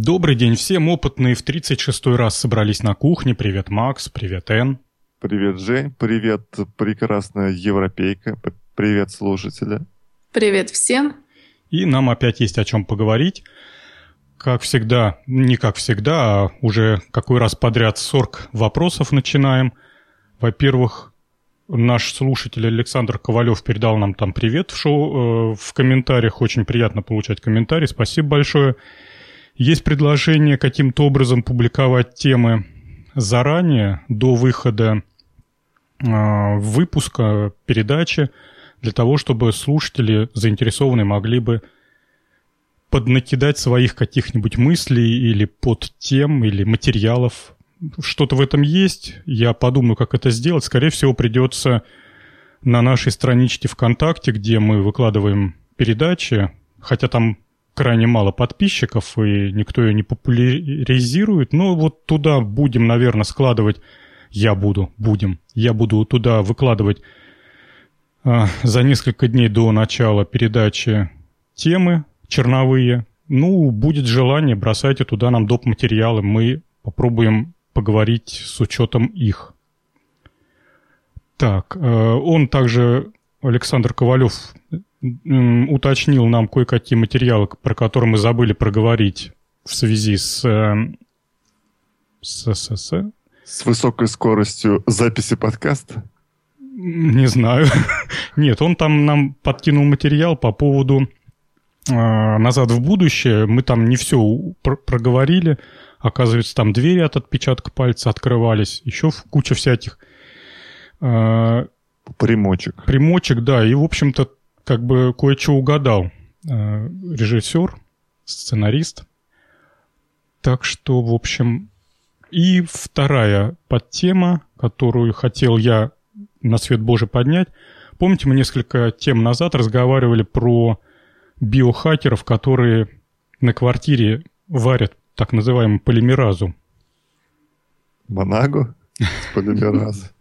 Добрый день всем. Опытные в 36-й раз собрались на кухне. Привет, Макс. Привет, Эн. Привет, Жень. Привет, прекрасная европейка. Привет, слушатели. Привет всем. И нам опять есть о чем поговорить. Как всегда, не как всегда, а уже какой раз подряд 40 вопросов начинаем. Во-первых, наш слушатель Александр Ковалев передал нам там привет в шоу, э, в комментариях. Очень приятно получать комментарии. Спасибо большое. Есть предложение каким-то образом публиковать темы заранее, до выхода э, выпуска передачи, для того, чтобы слушатели заинтересованные могли бы поднакидать своих каких-нибудь мыслей или под тем, или материалов. Что-то в этом есть. Я подумаю, как это сделать. Скорее всего, придется на нашей страничке ВКонтакте, где мы выкладываем передачи, хотя там крайне мало подписчиков, и никто ее не популяризирует. Но вот туда будем, наверное, складывать... Я буду, будем. Я буду туда выкладывать а, за несколько дней до начала передачи темы черновые. Ну, будет желание, бросайте туда нам доп. материалы. Мы попробуем поговорить с учетом их. Так, э, он также, Александр Ковалев, уточнил нам кое-какие материалы, про которые мы забыли проговорить в связи с... Э, с, с, с, с высокой скоростью записи подкаста? Не знаю. Нет, он там нам подкинул материал по поводу э, «Назад в будущее». Мы там не все пр проговорили. Оказывается, там двери от отпечатка пальца открывались. Еще куча всяких... Э, примочек. Примочек, да. И, в общем-то, как бы кое-что угадал э, режиссер, сценарист. Так что, в общем, и вторая подтема, которую хотел я на свет Божий поднять. Помните, мы несколько тем назад разговаривали про биохакеров, которые на квартире варят так называемую полимеразу. Монагу? Полимераз. Ну,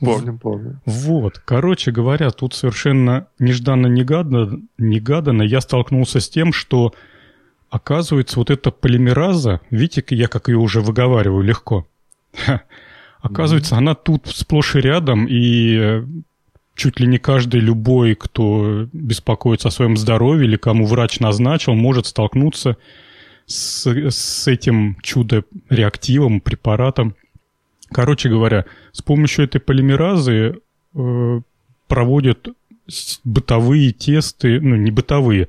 помним, помним. Вот, короче говоря, тут совершенно нежданно-негаданно негаданно я столкнулся с тем, что оказывается вот эта полимераза, видите, я как ее уже выговариваю легко, оказывается, она тут сплошь и рядом, и чуть ли не каждый любой, кто беспокоится о своем здоровье или кому врач назначил, может столкнуться с, с этим чудо-реактивом, препаратом. Короче говоря, с помощью этой полимеразы э, проводят бытовые тесты, ну не бытовые,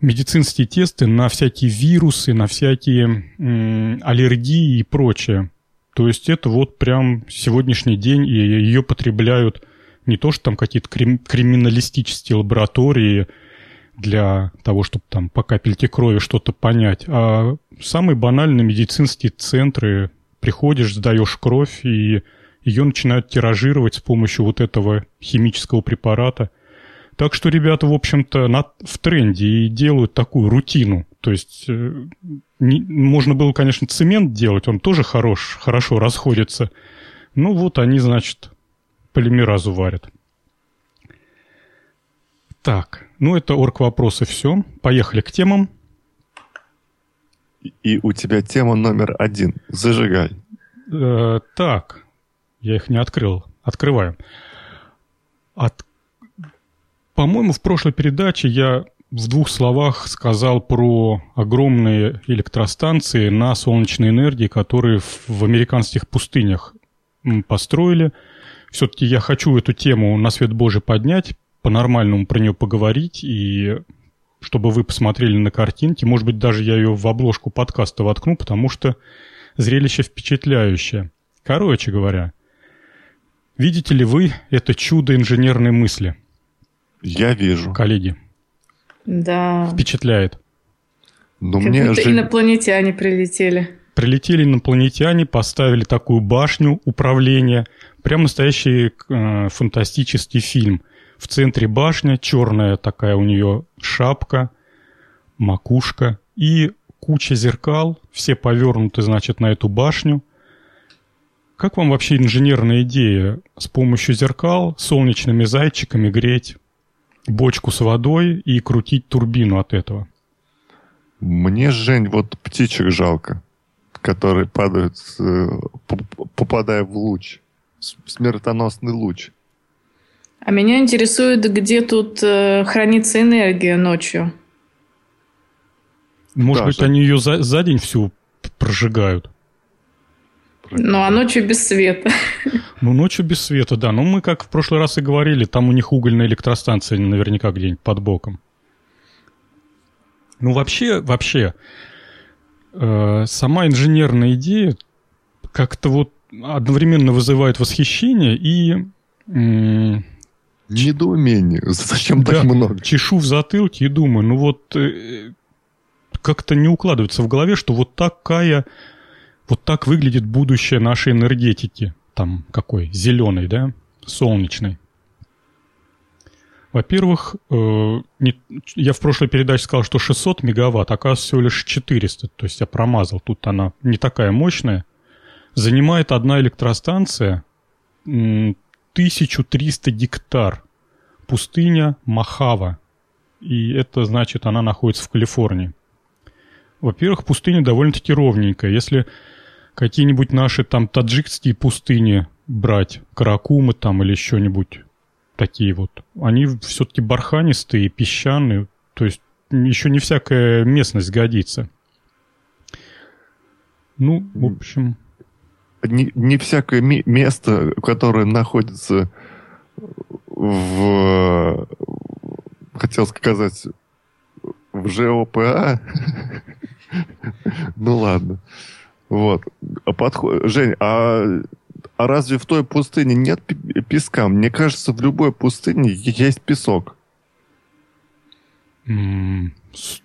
медицинские тесты на всякие вирусы, на всякие э, аллергии и прочее. То есть это вот прям сегодняшний день, и ее потребляют не то, что там какие-то крим- криминалистические лаборатории для того, чтобы там по капельке крови что-то понять, а самые банальные медицинские центры, приходишь, сдаешь кровь, и ее начинают тиражировать с помощью вот этого химического препарата. Так что ребята, в общем-то, на, в тренде и делают такую рутину. То есть э, не, можно было, конечно, цемент делать, он тоже хорош, хорошо расходится. Ну вот они, значит, полимеразу варят. Так, ну это орг вопросы все. Поехали к темам. И у тебя тема номер один. Зажигай. Э, так, я их не открыл. Открываю. От... По-моему, в прошлой передаче я в двух словах сказал про огромные электростанции на солнечной энергии, которые в американских пустынях построили. Все-таки я хочу эту тему на свет Божий поднять, по-нормальному про нее поговорить и чтобы вы посмотрели на картинки. Может быть, даже я ее в обложку подкаста воткну, потому что зрелище впечатляющее. Короче говоря, видите ли вы это чудо инженерной мысли? Я вижу. Коллеги. Да. Впечатляет. Но как мне будто же... инопланетяне прилетели. Прилетели инопланетяне, поставили такую башню управления. Прям настоящий э, фантастический фильм – в центре башня, черная такая у нее шапка, макушка и куча зеркал, все повернуты, значит, на эту башню. Как вам вообще инженерная идея с помощью зеркал солнечными зайчиками греть бочку с водой и крутить турбину от этого? Мне, Жень, вот птичек жалко, которые падают, э, попадая в луч. Смертоносный луч. А меня интересует, где тут э, хранится энергия ночью. Может Даже. быть, они ее за, за день всю прожигают. Ну, а ночью без света. Ну, ночью без света, да. Но мы, как в прошлый раз и говорили, там у них угольная электростанция наверняка где-нибудь под боком. Ну, вообще, вообще, э, сама инженерная идея как-то вот одновременно вызывает восхищение и... Э, Недоумение. Зачем да, так много? Чешу в затылке и думаю, ну вот э, как-то не укладывается в голове, что вот такая вот так выглядит будущее нашей энергетики. Там какой? Зеленый, да? Солнечный. Во-первых, э, не, я в прошлой передаче сказал, что 600 мегаватт, оказывается всего лишь 400. То есть я промазал. Тут она не такая мощная. Занимает одна электростанция 1300 гектар. Пустыня Махава. И это значит, она находится в Калифорнии. Во-первых, пустыня довольно-таки ровненькая. Если какие-нибудь наши там таджикские пустыни брать, Каракумы там или еще-нибудь такие вот, они все-таки барханистые, песчаные, то есть еще не всякая местность годится. Ну, в общем... Не, не всякое место, которое находится в... Хотел сказать в ЖОПА. ну ладно. Вот. А подход... Жень, а, а разве в той пустыне нет песка? Мне кажется, в любой пустыне есть песок. Mm.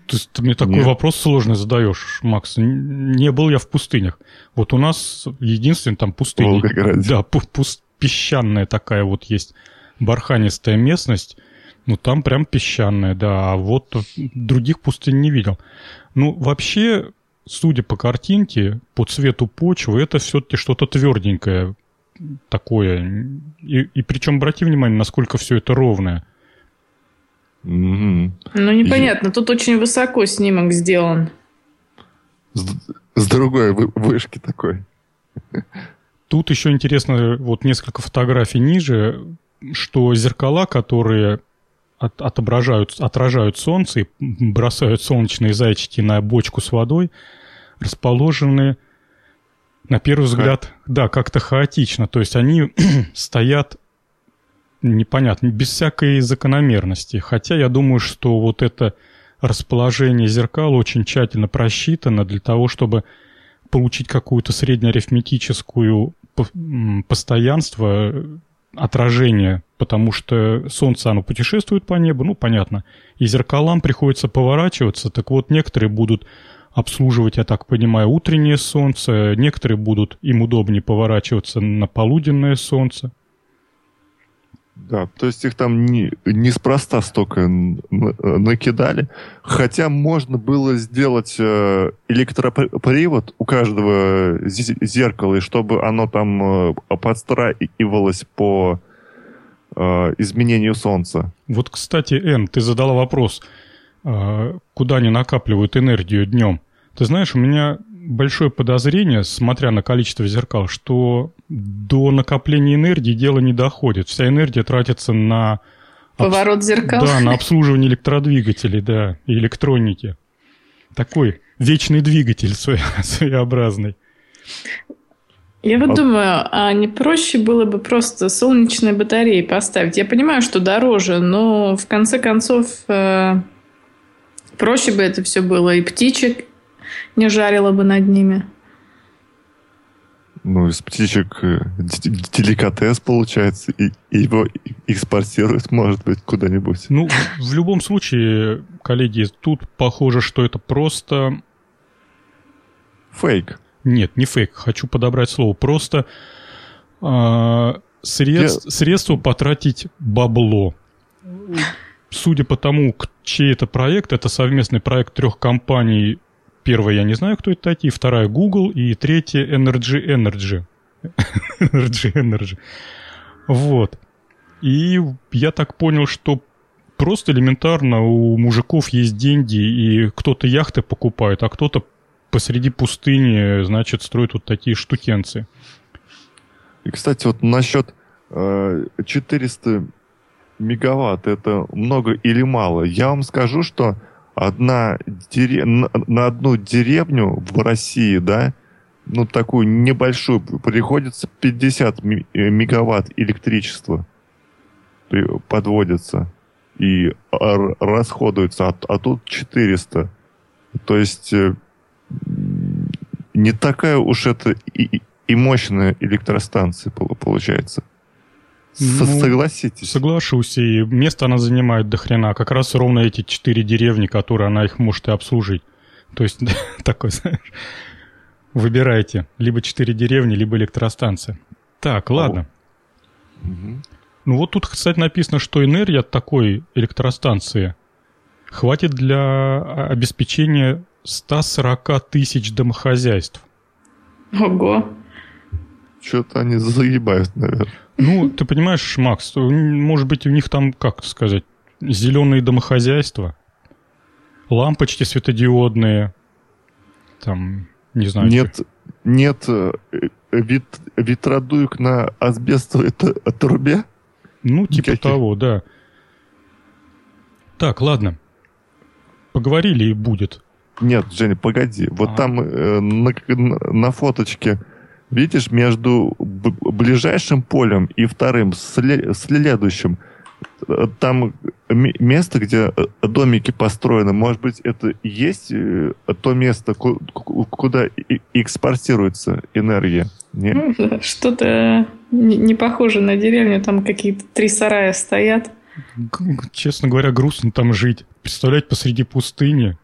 Ты, ты мне такой Нет. вопрос сложный задаешь, Макс. Не был я в пустынях. Вот у нас единственный там пустыня. Волгограде. Да, пуст, песчаная такая вот есть барханистая местность. Ну, там прям песчаная, да. А вот других пустынь не видел. Ну, вообще, судя по картинке, по цвету почвы, это все-таки что-то тверденькое такое. И, и причем обрати внимание, насколько все это ровное. Mm-hmm. Ну, непонятно. И... Тут очень высоко снимок сделан. С, с другой вышки такой. Тут еще интересно, вот несколько фотографий ниже, что зеркала, которые от, отображают, отражают солнце и бросают солнечные зайчики на бочку с водой, расположены, на первый взгляд, Ха. да, как-то хаотично. То есть они стоят непонятно, без всякой закономерности. Хотя я думаю, что вот это расположение зеркал очень тщательно просчитано для того, чтобы получить какую-то среднеарифметическую постоянство отражение, потому что Солнце, оно путешествует по небу, ну, понятно, и зеркалам приходится поворачиваться, так вот, некоторые будут обслуживать, я так понимаю, утреннее солнце, некоторые будут, им удобнее поворачиваться на полуденное солнце. Да, то есть их там не, неспроста столько накидали. Хотя можно было сделать э, электропривод у каждого зеркала, и чтобы оно там э, подстраивалось по э, изменению солнца. Вот, кстати, Эн, ты задала вопрос, куда они накапливают энергию днем. Ты знаешь, у меня большое подозрение, смотря на количество зеркал, что до накопления энергии дело не доходит. Вся энергия тратится на... Поворот зеркал? Да, на обслуживание электродвигателей, да, и электроники. Такой вечный двигатель своеобразный. Я вот думаю, а не проще было бы просто солнечные батареи поставить? Я понимаю, что дороже, но в конце концов э, проще бы это все было. И птичек не жарила бы над ними. Ну, из птичек э, деликатес получается, и, его экспортируют, может быть, куда-нибудь. Ну, в любом случае, коллеги, тут похоже, что это просто... Фейк. Нет, не фейк, хочу подобрать слово. Просто э, средств, Я... средства потратить бабло. Судя по тому, чей это проект, это совместный проект трех компаний Первая, я не знаю, кто это такие. Вторая, Google. И третья, Energy Energy. Energy Energy. Вот. И я так понял, что Просто элементарно у мужиков есть деньги, и кто-то яхты покупает, а кто-то посреди пустыни, значит, строит вот такие штукенцы. И, кстати, вот насчет э, 400 мегаватт, это много или мало? Я вам скажу, что одна дере... на, на одну деревню в России, да, ну, такую небольшую, приходится 50 э, мегаватт электричества подводится и расходуется, а, а тут 400. То есть э, не такая уж это и, и мощная электростанция получается. Ну, Согласитесь? Соглашусь. И место она занимает до хрена. Как раз ровно эти четыре деревни, которые она их может и обслужить. То есть такой, знаешь, выбирайте. Либо четыре деревни, либо электростанция. Так, ладно. Угу. Ну вот тут, кстати, написано, что энергия от такой электростанции хватит для обеспечения 140 тысяч домохозяйств. Ого. Что-то они заебают, наверное. Ну, ты понимаешь, Макс, может быть, у них там, как сказать, зеленые домохозяйства, лампочки светодиодные, там, не знаю. Нет, что. нет э, вит, ветродуек на асбестовой трубе? Ну, типа Никаких. того, да. Так, ладно. Поговорили и будет. Нет, Женя, погоди. Вот а. там э, на, на фоточке, видишь, между ближайшим полем и вторым, следующим, э, там место, где э, домики построены, может быть, это есть э, то место, куда экспортируется энергия? Нет? Ну, что-то не похоже на деревню, там какие-то три сарая стоят. Честно говоря, грустно там жить. Представлять посреди пустыни,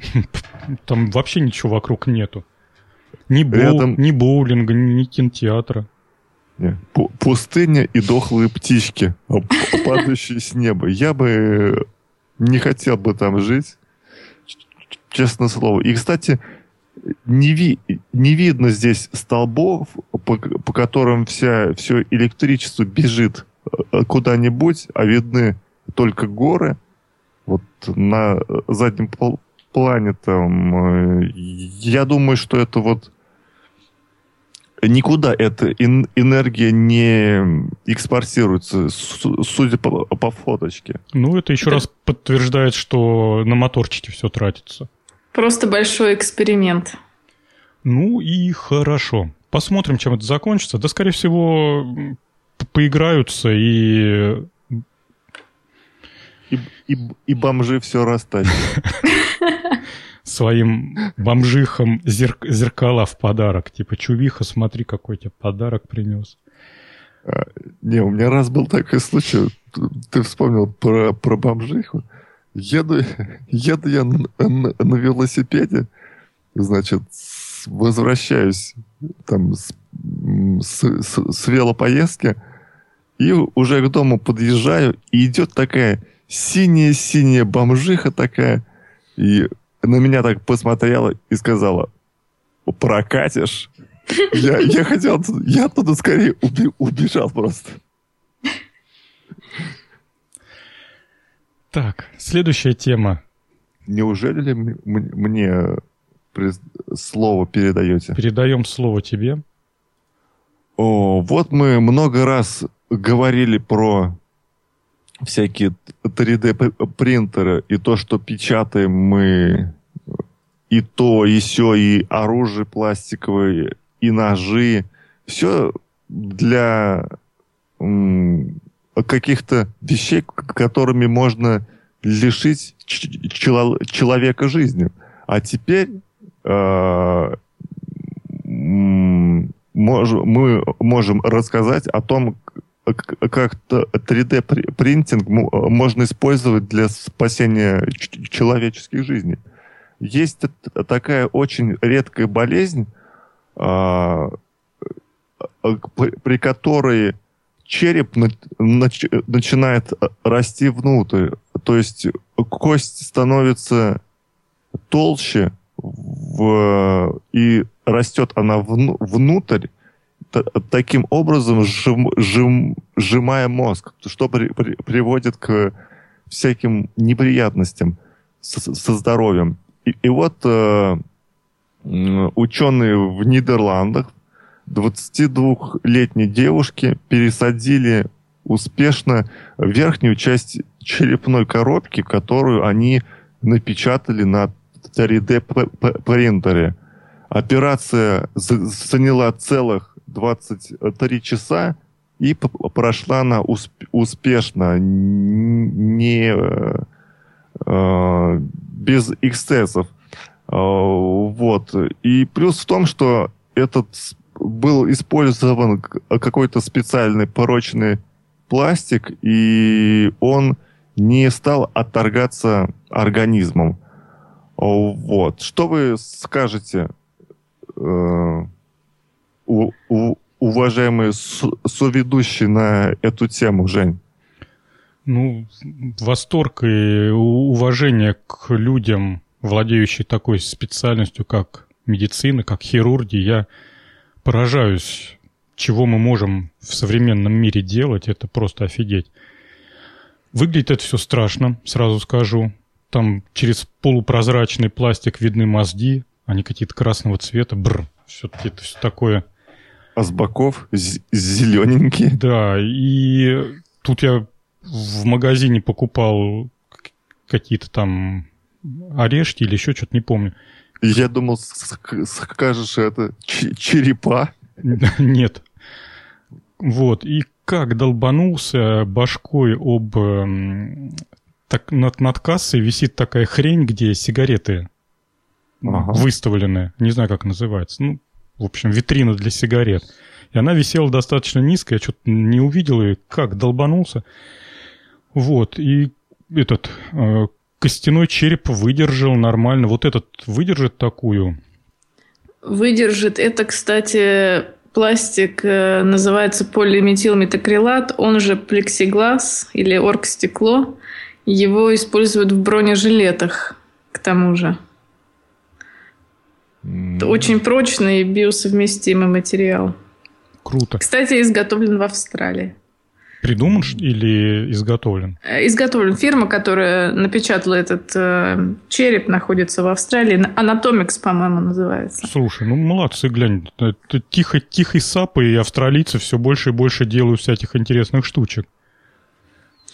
Там вообще ничего вокруг нету. Ни, боу, Рядом... ни боулинга, ни кинотеатра. Не, пустыня и дохлые птички, падающие с неба. Я бы не хотел бы там жить, честно слово. И, кстати, не, ви, не видно здесь столбов, по, по которым вся, все электричество бежит э, куда-нибудь, а видны только горы. Вот на заднем плане там, э, я думаю, что это вот никуда эта энергия не экспортируется, судя по, по фоточке. Ну, это еще это... раз подтверждает, что на моторчике все тратится. Просто большой эксперимент. Ну и хорошо. Посмотрим, чем это закончится. Да, скорее всего, поиграются и... И, и, и бомжи все растащат. своим бомжихам зерк зеркала в подарок. Типа, чувиха, смотри, какой тебе подарок принес. А, не, у меня раз был такой случай. Ты вспомнил про, про бомжиху. Еду, еду я на, на, на велосипеде, значит, возвращаюсь там с, с, с, с велопоездки, и уже к дому подъезжаю, и идет такая синяя-синяя бомжиха такая, и на меня так посмотрела и сказала, прокатишь? Я, я хотел, я оттуда скорее уби, убежал просто. Так, следующая тема. Неужели ли мне слово передаете? Передаем слово тебе. О, вот мы много раз говорили про всякие 3D-принтеры и то, что печатаем мы и то, и все, и оружие пластиковое, и ножи. Все для каких-то вещей, которыми можно лишить человека жизни. А теперь э, мы можем рассказать о том, как 3D-принтинг можно использовать для спасения человеческих жизней. Есть такая очень редкая болезнь, а, при которой череп начинает расти внутрь. То есть кость становится толще, в, и растет она внутрь, таким образом жим, жим, сжимая мозг, что при, при, приводит к всяким неприятностям со, со здоровьем. И, и вот э, ученые в Нидерландах 22-летней девушке пересадили успешно верхнюю часть черепной коробки, которую они напечатали на 3D принтере. Операция заняла целых 23 часа и прошла она успешно, не э, без эксцессов. Э, вот. И плюс в том, что этот был использован какой-то специальный порочный пластик, и он не стал отторгаться организмом. Вот. Что вы скажете, э, у, у, уважаемый соведущий на эту тему, Жень? Ну, восторг и уважение к людям, владеющим такой специальностью, как медицина, как хирурги. Я поражаюсь, чего мы можем в современном мире делать. Это просто офигеть. Выглядит это все страшно, сразу скажу. Там через полупрозрачный пластик видны мозги, они какие-то красного цвета. Бр, все-таки это все такое. А с боков зелененькие. Да, и тут я в магазине покупал какие-то там орешки или еще что-то, не помню. Я думал, скажешь, это черепа. Нет. Вот, и как долбанулся башкой об... Так, над, над кассой висит такая хрень, где сигареты ага. выставлены. Не знаю, как называется. Ну, в общем, витрина для сигарет. И она висела достаточно низко, я что-то не увидел, и как долбанулся. Вот, и этот э, костяной череп выдержал нормально. Вот этот выдержит такую? Выдержит. Это, кстати, пластик э, называется полиметилметакрилат, он же плексиглаз или оргстекло. Его используют в бронежилетах, к тому же. Это очень прочный и биосовместимый материал. Круто. Кстати, изготовлен в Австралии. Придуман или изготовлен? Э, изготовлен. Фирма, которая напечатала этот э, череп, находится в Австралии. Anatomics, по-моему, называется. Слушай, ну молодцы, глянь. Это тихо, тихий сапы, и австралийцы все больше и больше делают всяких интересных штучек.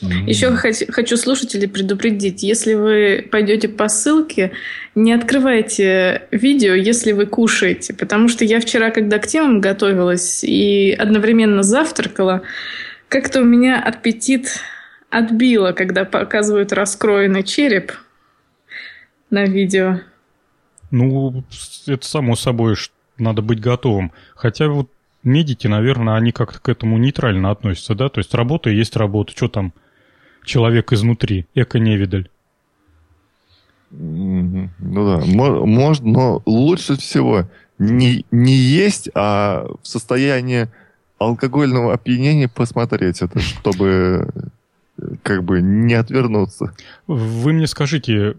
Еще хочу слушателей предупредить, если вы пойдете по ссылке, не открывайте видео, если вы кушаете, потому что я вчера, когда к темам готовилась и одновременно завтракала, как-то у меня аппетит отбило, когда показывают раскроенный череп на видео. Ну, это само собой, надо быть готовым. Хотя вот медики, наверное, они как-то к этому нейтрально относятся, да? То есть работа есть работа. Что там человек изнутри? Эко-невидаль. Ну да, можно, но лучше всего не, не есть, а в состоянии алкогольного опьянения посмотреть это, чтобы как бы не отвернуться. Вы мне скажите,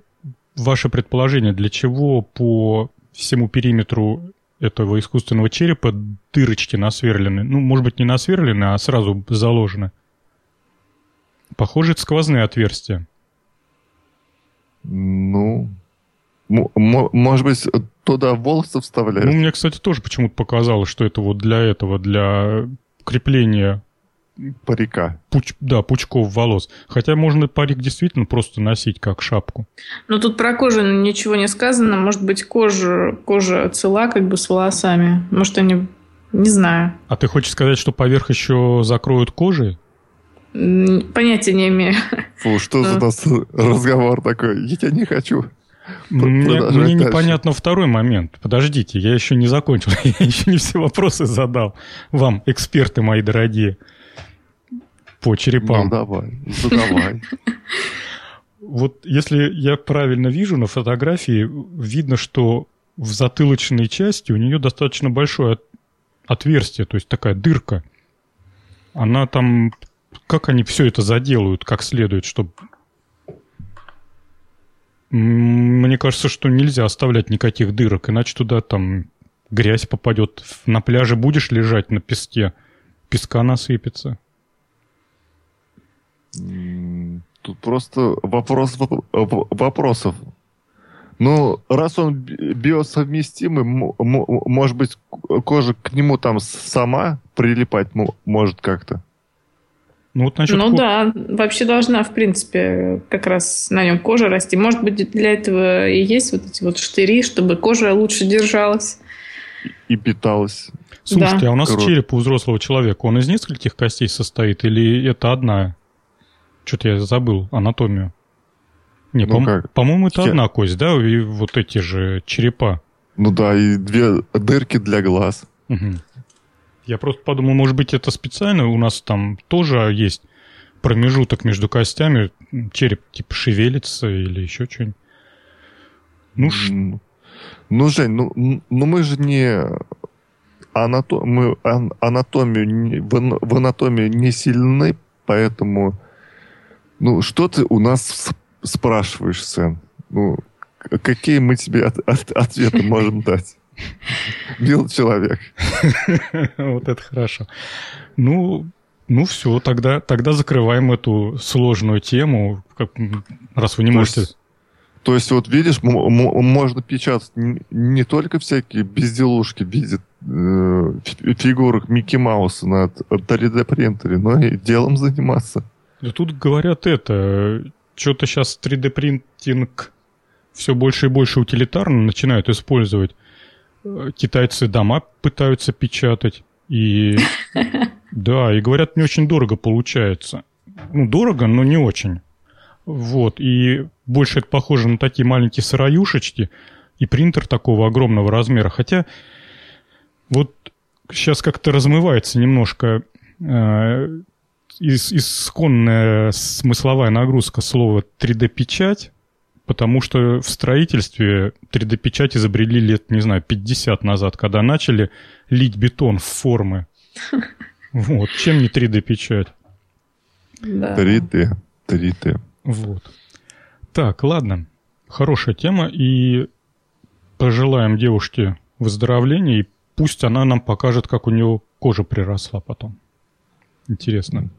ваше предположение, для чего по всему периметру этого искусственного черепа дырочки насверлены? Ну, может быть, не насверлены, а сразу заложены. Похоже, это сквозные отверстия. Ну, может быть, туда волосы вставляют? Ну, мне, кстати, тоже почему-то показалось, что это вот для этого, для крепления парика. Пуч, да, пучков волос. Хотя можно парик действительно просто носить как шапку. Но тут про кожу ничего не сказано. Может быть, кожа, кожа цела как бы с волосами. Может, они... Не знаю. А ты хочешь сказать, что поверх еще закроют кожей? Понятия не имею. Фу, что за у нас разговор такой? Я тебя не хочу. Мне, мне непонятно второй момент. Подождите, я еще не закончил. Я еще не все вопросы задал вам, эксперты мои дорогие, по черепам. Ну, давай, задавай. Вот если я правильно вижу на фотографии, видно, что в затылочной части у нее достаточно большое отверстие, то есть такая дырка. Она там... Как они все это заделают как следует, чтобы мне кажется, что нельзя оставлять никаких дырок, иначе туда там грязь попадет. На пляже будешь лежать на песке, песка насыпется. Тут просто вопрос вопросов. Ну, раз он биосовместимый, может быть, кожа к нему там сама прилипать может как-то? Ну, вот насчет ну ко... да, вообще должна, в принципе, как раз на нем кожа расти. Может быть, для этого и есть вот эти вот штыри, чтобы кожа лучше держалась. И питалась. Слушайте, да. а у нас Круто. череп у взрослого человека, он из нескольких костей состоит или это одна? Что-то я забыл анатомию. Не, ну по- по-моему, это я... одна кость, да? И вот эти же черепа. Ну да, и две дырки для глаз. Угу. Я просто подумал, может быть, это специально у нас там тоже есть промежуток между костями, череп типа шевелится или еще что-нибудь. Ну, ш... ну, Жень, ну, ну мы же не анато... мы анатомию в анатомию не сильны, поэтому ну что ты у нас спрашиваешь, Сэн? Ну, какие мы тебе от... От... ответы можем дать? Мил человек. Вот это хорошо. Ну, ну все, тогда, тогда закрываем эту сложную тему, раз вы не то можете... Есть, то есть, вот видишь, можно печатать не только всякие безделушки в виде э, фигурок Микки Мауса на 3D-принтере, но и делом заниматься. Да тут говорят это, что-то сейчас 3D-принтинг все больше и больше утилитарно начинают использовать китайцы дома пытаются печатать. И да, и говорят, не очень дорого получается. Ну, дорого, но не очень. Вот, и больше это похоже на такие маленькие сыроюшечки и принтер такого огромного размера. Хотя вот сейчас как-то размывается немножко э, исконная смысловая нагрузка слова 3D-печать, потому что в строительстве 3D-печать изобрели лет, не знаю, 50 назад, когда начали лить бетон в формы. Вот, чем не 3D-печать? Да. 3D, 3D. Вот. Так, ладно. Хорошая тема, и пожелаем девушке выздоровления, и пусть она нам покажет, как у нее кожа приросла потом. Интересно.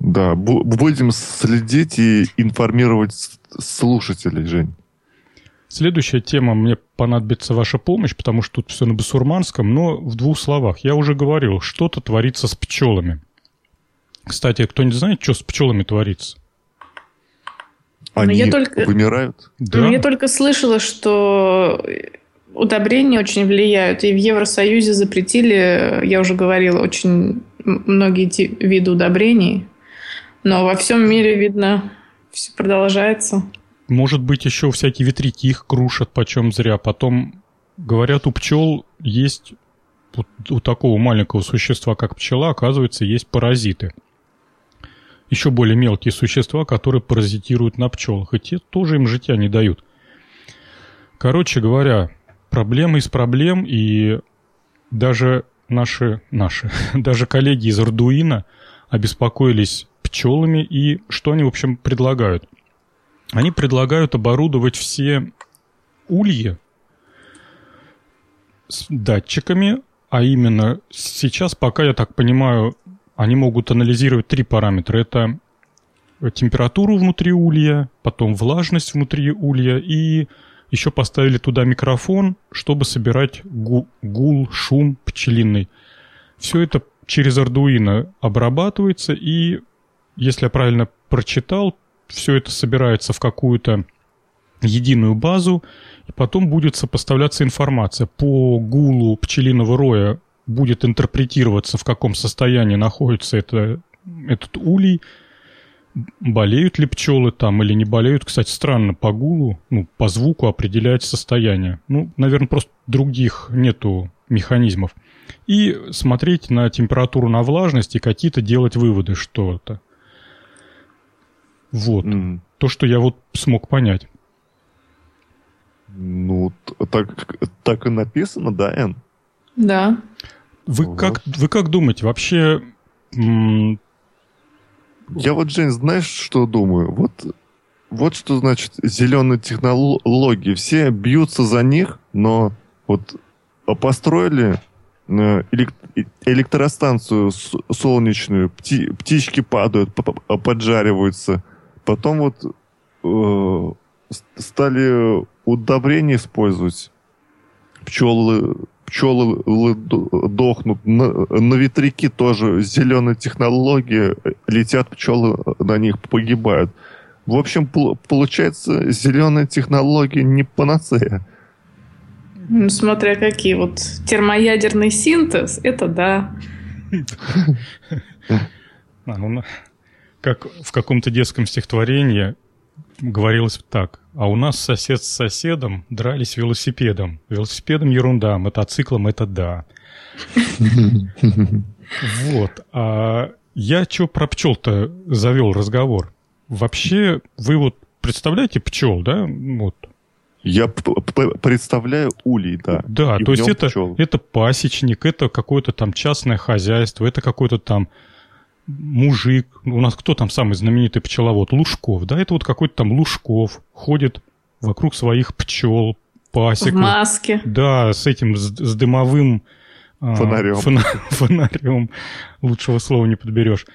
Да, будем следить и информировать слушателей, Жень. Следующая тема, мне понадобится ваша помощь, потому что тут все на басурманском, но в двух словах. Я уже говорил, что-то творится с пчелами. Кстати, кто-нибудь знает, что с пчелами творится? Они я только... вымирают? Да. Но я только слышала, что удобрения очень влияют. И в Евросоюзе запретили, я уже говорила, очень многие виды удобрений. Но во всем мире, видно, все продолжается. Может быть, еще всякие ветряки их крушат почем зря. Потом, говорят, у пчел есть у такого маленького существа, как пчела, оказывается, есть паразиты. Еще более мелкие существа, которые паразитируют на пчелах. И те тоже им житья не дают. Короче говоря, проблемы из проблем, и даже наши, наши, даже коллеги из Ардуина обеспокоились пчелами. И что они, в общем, предлагают? Они предлагают оборудовать все ульи с датчиками, а именно сейчас, пока я так понимаю, они могут анализировать три параметра. Это температуру внутри улья, потом влажность внутри улья и еще поставили туда микрофон, чтобы собирать гул, гул шум пчелиный. Все это через Arduino обрабатывается и если я правильно прочитал, все это собирается в какую-то единую базу, и потом будет сопоставляться информация. По гулу пчелиного роя будет интерпретироваться, в каком состоянии находится это, этот улей, болеют ли пчелы там или не болеют. Кстати, странно, по гулу, ну, по звуку определяет состояние. Ну, наверное, просто других нету механизмов. И смотреть на температуру, на влажность и какие-то делать выводы, что это. Вот. Mm. То, что я вот смог понять. Ну, так, так и написано, да, Эн? Да. Вы, вот. как, вы как думаете, вообще... М- я вот, Жень, знаешь, что думаю? Вот, вот что значит зеленые технологии. Все бьются за них, но вот построили э, электростанцию солнечную, пти, птички падают, поджариваются. Потом вот э, стали удобрения использовать. Пчелы, пчелы дохнут. На, на ветряки тоже зеленые технологии. Летят пчелы, на них погибают. В общем, получается, зеленые технологии не панацея. Ну, смотря какие. Вот термоядерный синтез, это да. Как в каком-то детском стихотворении говорилось так. А у нас сосед с соседом дрались велосипедом. Велосипедом ерунда, мотоциклом это да. Вот. А я что про пчел-то завел разговор? Вообще, вы вот представляете пчел, да? Вот. Я представляю улей, да. Да, и то есть это, это пасечник, это какое-то там частное хозяйство, это какой-то там мужик. У нас кто там самый знаменитый пчеловод? Лужков, да? Это вот какой-то там Лужков ходит вокруг своих пчел, пасек. В маске. Да, с этим, с, с дымовым... А, фонарем. Фона, фонарем. Лучшего слова не подберешь.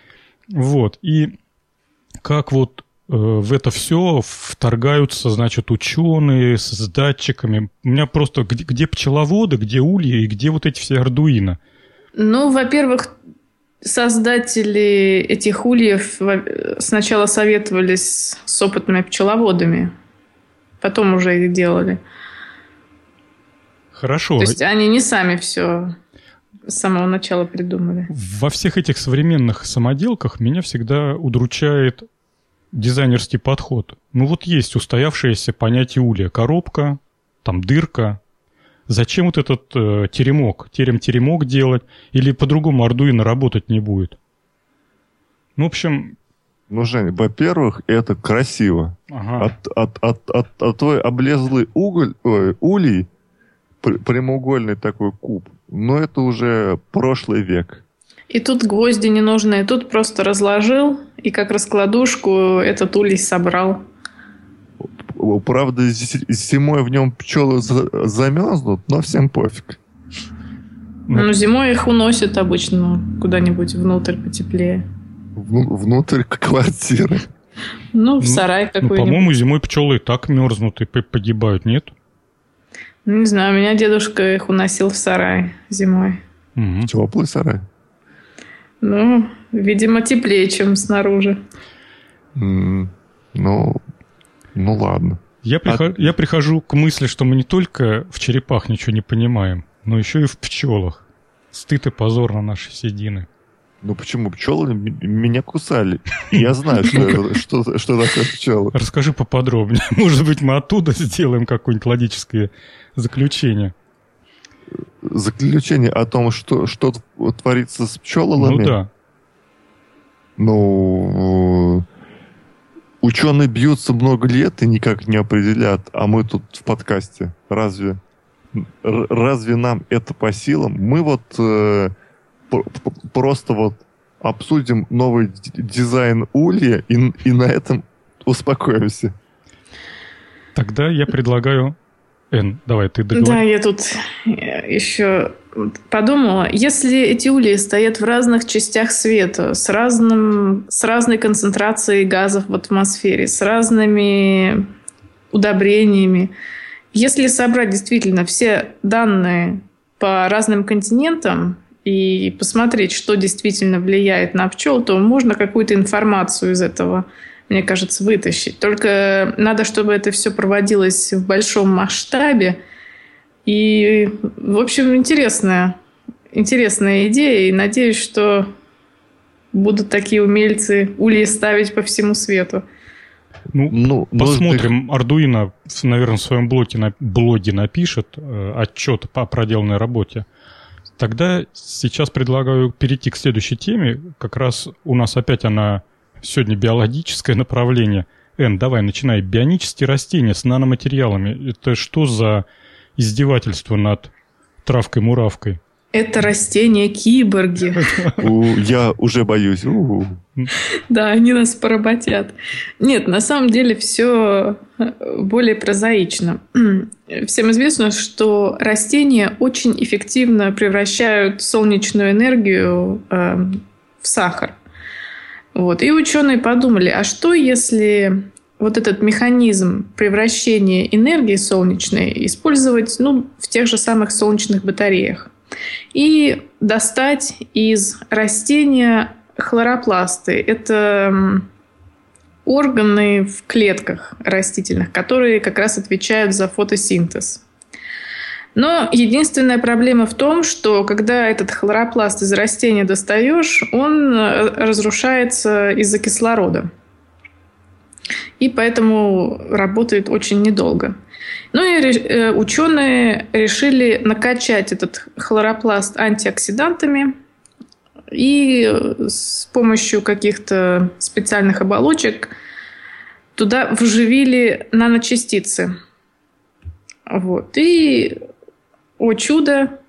Вот. И как вот Э, в это все вторгаются, значит, ученые с датчиками. У меня просто где, где пчеловоды, где ульи и где вот эти все ардуино? Ну, во-первых, создатели этих ульев сначала советовались с опытными пчеловодами, потом уже их делали. Хорошо. То есть они не сами все с самого начала придумали. Во всех этих современных самоделках меня всегда удручает дизайнерский подход. Ну вот есть устоявшееся понятие улья. Коробка, там дырка. Зачем вот этот э, теремок? Терем-теремок делать? Или по-другому Arduino работать не будет? Ну, в общем... Ну, Жень, во-первых, это красиво. Ага. От, от, от, от, от твой облезлый уголь, ой, улей, прямоугольный такой куб, но это уже прошлый век. И тут гвозди ненужные, тут просто разложил, и как раскладушку этот улей собрал. Правда, зимой в нем пчелы замерзнут, но всем пофиг. Ну, зимой их уносят обычно куда-нибудь внутрь потеплее. В, внутрь квартиры. Ну, в ну, сарай ну, какой-нибудь. Ну, по-моему, зимой пчелы и так мерзнут и погибают, нет? Ну, не знаю, у меня дедушка их уносил в сарай зимой. Угу. Теплый сарай? Ну, видимо, теплее, чем снаружи. Ну, ну ладно. Я, прихожу, а... я прихожу к мысли, что мы не только в черепах ничего не понимаем, но еще и в пчелах. Стыд и позор на наши седины. Ну почему? Пчелы меня кусали. Я знаю, что, что, что такое пчелы. Расскажи поподробнее. Может быть, мы оттуда сделаем какое-нибудь логическое заключение заключение о том, что, что творится с пчелами. Ну да. Ну, ученые бьются много лет и никак не определят, а мы тут в подкасте. Разве, разве нам это по силам? Мы вот э, просто вот обсудим новый дизайн улья и, и на этом успокоимся. Тогда я предлагаю Эн, давай, ты договори. Да, я тут э, еще подумала. Если эти ульи стоят в разных частях света, с, разным, с разной концентрацией газов в атмосфере, с разными удобрениями, если собрать действительно все данные по разным континентам и посмотреть, что действительно влияет на пчел, то можно какую-то информацию из этого мне кажется, вытащить. Только надо, чтобы это все проводилось в большом масштабе. И, в общем, интересная, интересная идея. И надеюсь, что будут такие умельцы ульи ставить по всему свету. Ну, ну посмотрим. Ты... Ардуино, наверное, в своем блоге, на, блоге напишет э, отчет по проделанной работе. Тогда сейчас предлагаю перейти к следующей теме. Как раз у нас опять она Сегодня биологическое направление. Эн, давай, начинай. Бионические растения с наноматериалами. Это что за издевательство над травкой-муравкой? Это растения киборги. Я уже боюсь. Да, они нас поработят. Нет, на самом деле все более прозаично. Всем известно, что растения очень эффективно превращают солнечную энергию э, в сахар. Вот. И ученые подумали, а что если вот этот механизм превращения энергии солнечной использовать ну, в тех же самых солнечных батареях. И достать из растения хлоропласты. Это органы в клетках растительных, которые как раз отвечают за фотосинтез. Но единственная проблема в том, что когда этот хлоропласт из растения достаешь, он э, разрушается из-за кислорода и поэтому работает очень недолго. Ну и э, ученые решили накачать этот хлоропласт антиоксидантами и с помощью каких-то специальных оболочек туда вживили наночастицы. Вот. И, о чудо,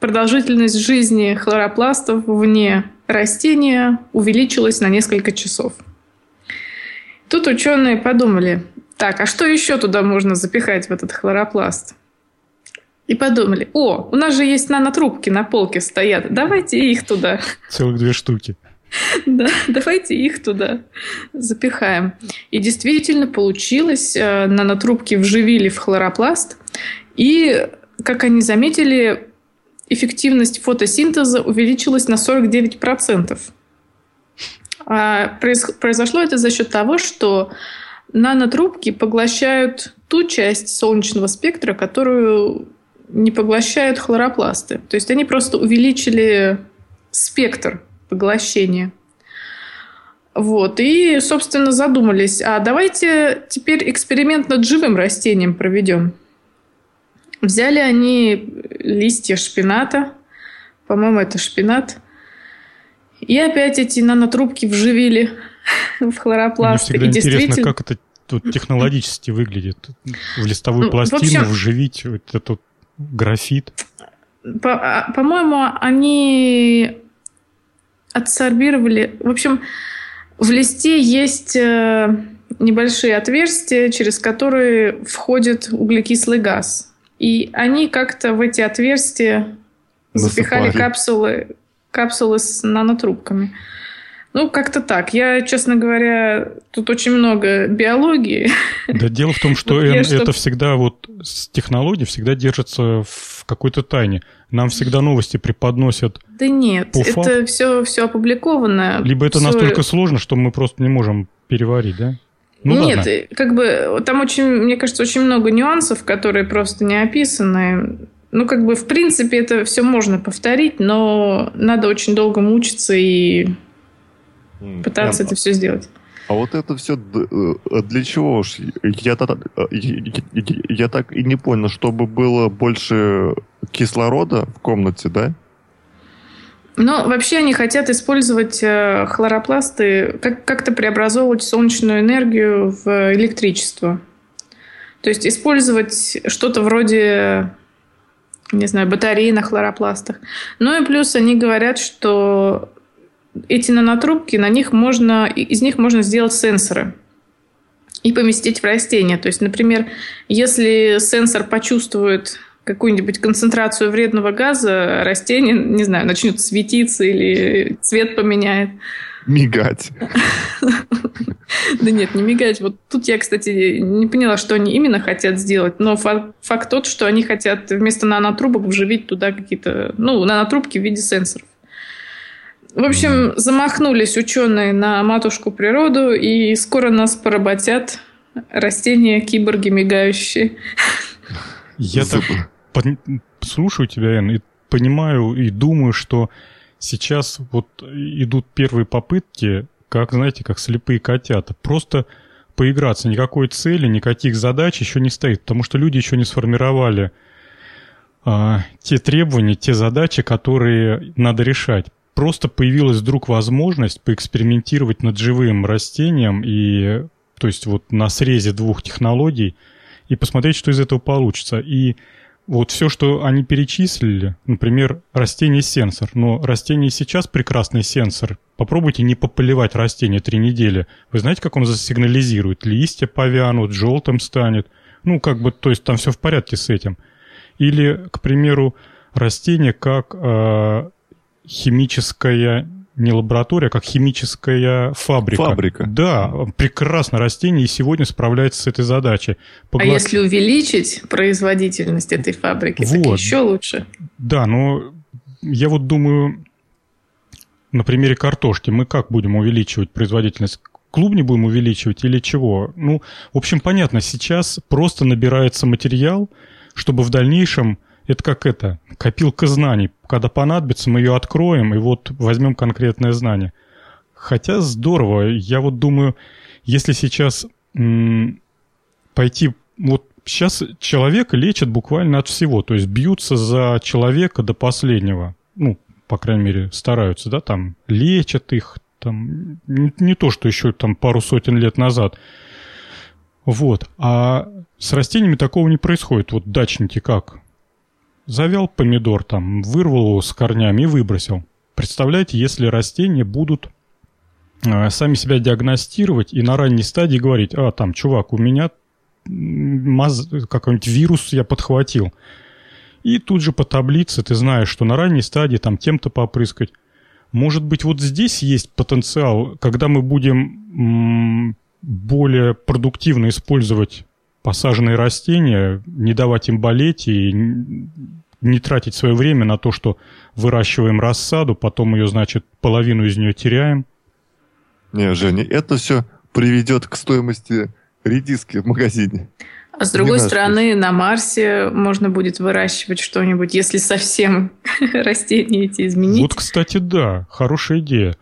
продолжительность жизни хлоропластов вне растения увеличилась на несколько часов. Тут ученые подумали, так, а что еще туда можно запихать в этот хлоропласт? И подумали, о, у нас же есть нанотрубки на полке стоят, давайте их туда. Целых две штуки. Да, давайте их туда запихаем. И действительно получилось, э, нанотрубки вживили в хлоропласт, и, как они заметили, эффективность фотосинтеза увеличилась на 49%. А произошло это за счет того, что нанотрубки поглощают ту часть солнечного спектра, которую не поглощают хлоропласты. То есть они просто увеличили спектр поглощения. Вот. И, собственно, задумались, а давайте теперь эксперимент над живым растением проведем. Взяли они листья шпината, по-моему, это шпинат – и опять эти нанотрубки вживили в хлоропласт. Мне всегда и интересно, действительно... как это тут технологически выглядит. В листовую ну, пластину в общем, вживить вот этот графит. По- а, по-моему, они адсорбировали... В общем, в листе есть э, небольшие отверстия, через которые входит углекислый газ. И они как-то в эти отверстия Насыпали. запихали капсулы капсулы с нанотрубками. Ну, как-то так. Я, честно говоря, тут очень много биологии. Да дело в том, что вот это чтоб... всегда вот с технологией всегда держится в какой-то тайне. Нам всегда новости преподносят. Да нет, это факту. все, все опубликовано. Либо это все... настолько сложно, что мы просто не можем переварить, да? Ну, Нет, ладно. как бы там очень, мне кажется, очень много нюансов, которые просто не описаны. Ну, как бы, в принципе, это все можно повторить, но надо очень долго мучиться и пытаться Прям... это все сделать. А вот это все э, для чего ж? Я, я, я так и не понял, чтобы было больше кислорода в комнате, да? Ну, вообще они хотят использовать э, хлоропласты, как- как-то преобразовывать солнечную энергию в электричество. То есть использовать что-то вроде не знаю, батареи на хлоропластах. Ну и плюс они говорят, что эти нанотрубки, на них можно, из них можно сделать сенсоры и поместить в растение. То есть, например, если сенсор почувствует какую-нибудь концентрацию вредного газа, растение, не знаю, начнет светиться или цвет поменяет. Мигать. Да нет, не мигать. Вот тут я, кстати, не поняла, что они именно хотят сделать, но факт тот, что они хотят вместо нанотрубок вживить туда какие-то, ну, нанотрубки в виде сенсоров. В общем, замахнулись ученые на матушку природу, и скоро нас поработят растения киборги мигающие. Я так слушаю тебя, Эн, и понимаю и думаю, что сейчас вот идут первые попытки как, знаете, как слепые котята. Просто поиграться. Никакой цели, никаких задач еще не стоит, потому что люди еще не сформировали а, те требования, те задачи, которые надо решать. Просто появилась вдруг возможность поэкспериментировать над живым растением и, то есть вот на срезе двух технологий и посмотреть, что из этого получится. И вот все, что они перечислили, например, растение-сенсор, но растение сейчас прекрасный сенсор. Попробуйте не пополивать растение три недели. Вы знаете, как он засигнализирует? Листья повянут, желтым станет. Ну, как бы, то есть там все в порядке с этим. Или, к примеру, растение как э, химическая не лаборатория, а как химическая фабрика. Фабрика. Да, прекрасно растение и сегодня справляется с этой задачей. Погла... А если увеличить производительность этой фабрики, вот. так еще лучше. Да, но я вот думаю, на примере картошки мы как будем увеличивать производительность? Клубни будем увеличивать или чего? Ну, в общем, понятно, сейчас просто набирается материал, чтобы в дальнейшем это как это, копилка знаний. Когда понадобится, мы ее откроем и вот возьмем конкретное знание. Хотя здорово. Я вот думаю, если сейчас м- пойти... Вот сейчас человека лечат буквально от всего. То есть бьются за человека до последнего. Ну, по крайней мере, стараются, да, там лечат их, там, не, не то, что еще там пару сотен лет назад. Вот. А с растениями такого не происходит. Вот дачники как? Завял помидор там, вырвал его с корнями и выбросил. Представляете, если растения будут э, сами себя диагностировать и на ранней стадии говорить, а, там, чувак, у меня маз... какой-нибудь вирус я подхватил. И тут же по таблице ты знаешь, что на ранней стадии там тем-то попрыскать. Может быть, вот здесь есть потенциал, когда мы будем более продуктивно использовать посаженные растения, не давать им болеть и не тратить свое время на то, что выращиваем рассаду, потом ее, значит, половину из нее теряем. Не, Женя, это все приведет к стоимости редиски в магазине. А с другой не стороны, на Марсе можно будет выращивать что-нибудь, если совсем растения эти изменить. Вот, кстати, да, хорошая идея.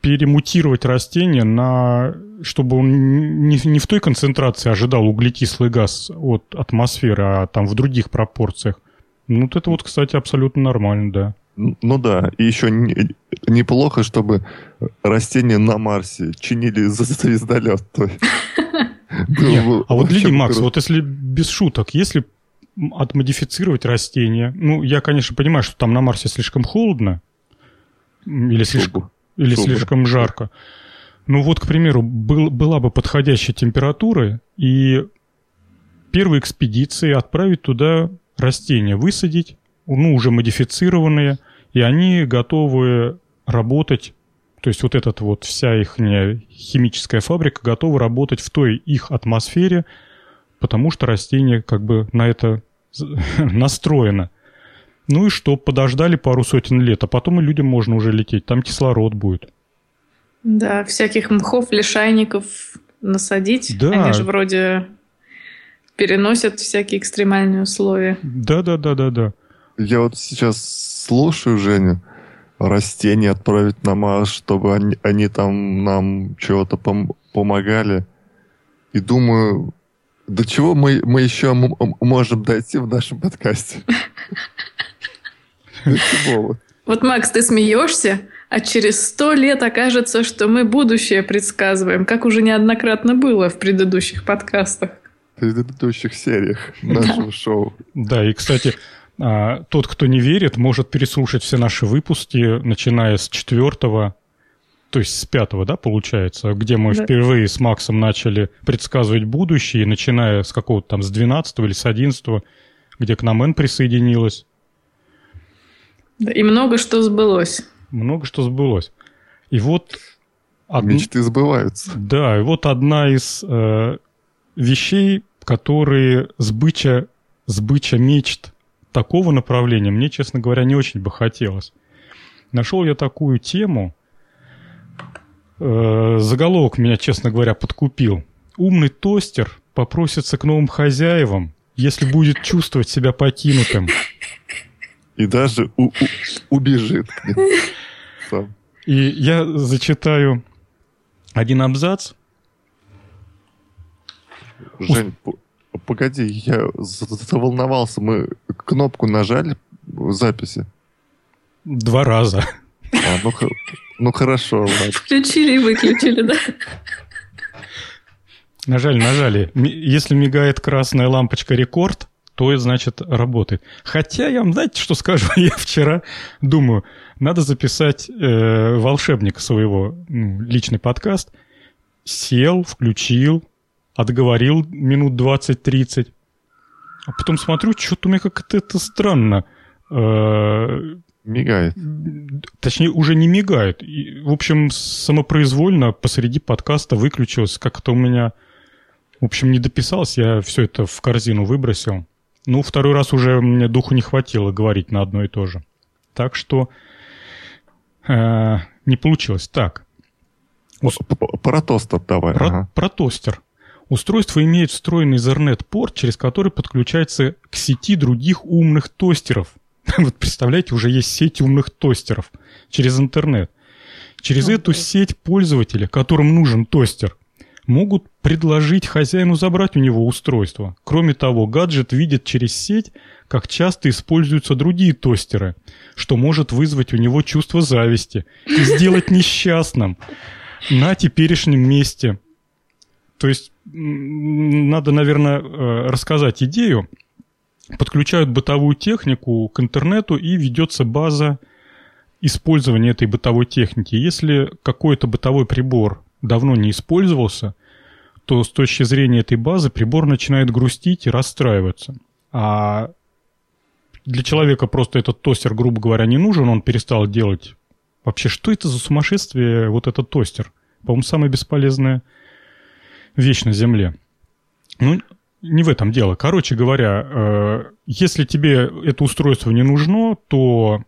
Перемутировать растение на чтобы он не, не в той концентрации ожидал углекислый газ от атмосферы, а там в других пропорциях. Ну, вот это вот, кстати, абсолютно нормально, да. Ну да, и еще не, неплохо, чтобы растения на Марсе чинили за звездолет. А вот, Лили Макс, вот если без шуток, если отмодифицировать растения, ну, я, конечно, понимаю, что там на Марсе слишком холодно, или слишком, или слишком жарко, ну вот, к примеру, был, была бы подходящая температура, и первые экспедиции отправить туда растения, высадить, ну, уже модифицированные, и они готовы работать, то есть вот эта вот вся их химическая фабрика готова работать в той их атмосфере, потому что растение как бы на это настроено. Ну и что, подождали пару сотен лет, а потом и людям можно уже лететь, там кислород будет. Да, всяких мхов, лишайников насадить. Да. Они же вроде переносят всякие экстремальные условия. Да, да, да, да, да. Я вот сейчас слушаю Женю, растения отправить на Марс, чтобы они, они там нам чего-то пом- помогали. И думаю, до чего мы, мы еще можем дойти в нашем подкасте? Вот, Макс, ты смеешься, а через сто лет окажется, что мы будущее предсказываем, как уже неоднократно было в предыдущих подкастах. В предыдущих сериях нашего да. шоу. Да, и, кстати, а, тот, кто не верит, может переслушать все наши выпуски, начиная с четвертого, то есть с пятого, да, получается, где мы да. впервые с Максом начали предсказывать будущее, начиная с какого-то там, с двенадцатого или с одиннадцатого, где к нам Эн присоединилась. И много что сбылось много что сбылось. И вот... Од... Мечты сбываются. Да, и вот одна из э, вещей, которые сбыча, сбыча мечт такого направления, мне, честно говоря, не очень бы хотелось. Нашел я такую тему, э, заголовок меня, честно говоря, подкупил. Умный тостер попросится к новым хозяевам, если будет чувствовать себя покинутым. И даже у- у- убежит сам. И я зачитаю один абзац. Жень, погоди, я заволновался. Мы кнопку нажали в записи? Два раза. А, ну, ну хорошо. Ладно. Включили и выключили, да? Нажали, нажали. Если мигает красная лампочка рекорд, то, значит, работает. Хотя я вам, знаете, что скажу? Я вчера думаю, надо записать э, волшебника своего, ну, личный подкаст. Сел, включил, отговорил минут 20-30. А потом смотрю, что-то у меня как-то это странно. Э, Мигает. Точнее, уже не мигает. И, в общем, самопроизвольно посреди подкаста выключилось. Как-то у меня, в общем, не дописалось. Я все это в корзину выбросил. Ну, второй раз уже мне духу не хватило говорить на одно и то же. Так что э, не получилось. Так. Про тостер давай. Про, ага. про тостер. Устройство имеет встроенный Ethernet-порт, через который подключается к сети других умных тостеров. Вот представляете, уже есть сеть умных тостеров через интернет. Через okay. эту сеть пользователи, которым нужен тостер, могут предложить хозяину забрать у него устройство. Кроме того, гаджет видит через сеть, как часто используются другие тостеры, что может вызвать у него чувство зависти и сделать несчастным на теперешнем месте. То есть надо, наверное, э, рассказать идею. Подключают бытовую технику к интернету и ведется база использования этой бытовой техники. Если какой-то бытовой прибор давно не использовался, то с точки зрения этой базы прибор начинает грустить и расстраиваться. А для человека просто этот тостер, грубо говоря, не нужен, он перестал делать. Вообще, что это за сумасшествие, вот этот тостер? По-моему, самая бесполезная вещь на Земле. Ну, не в этом дело. Короче говоря, э, если тебе это устройство не нужно, то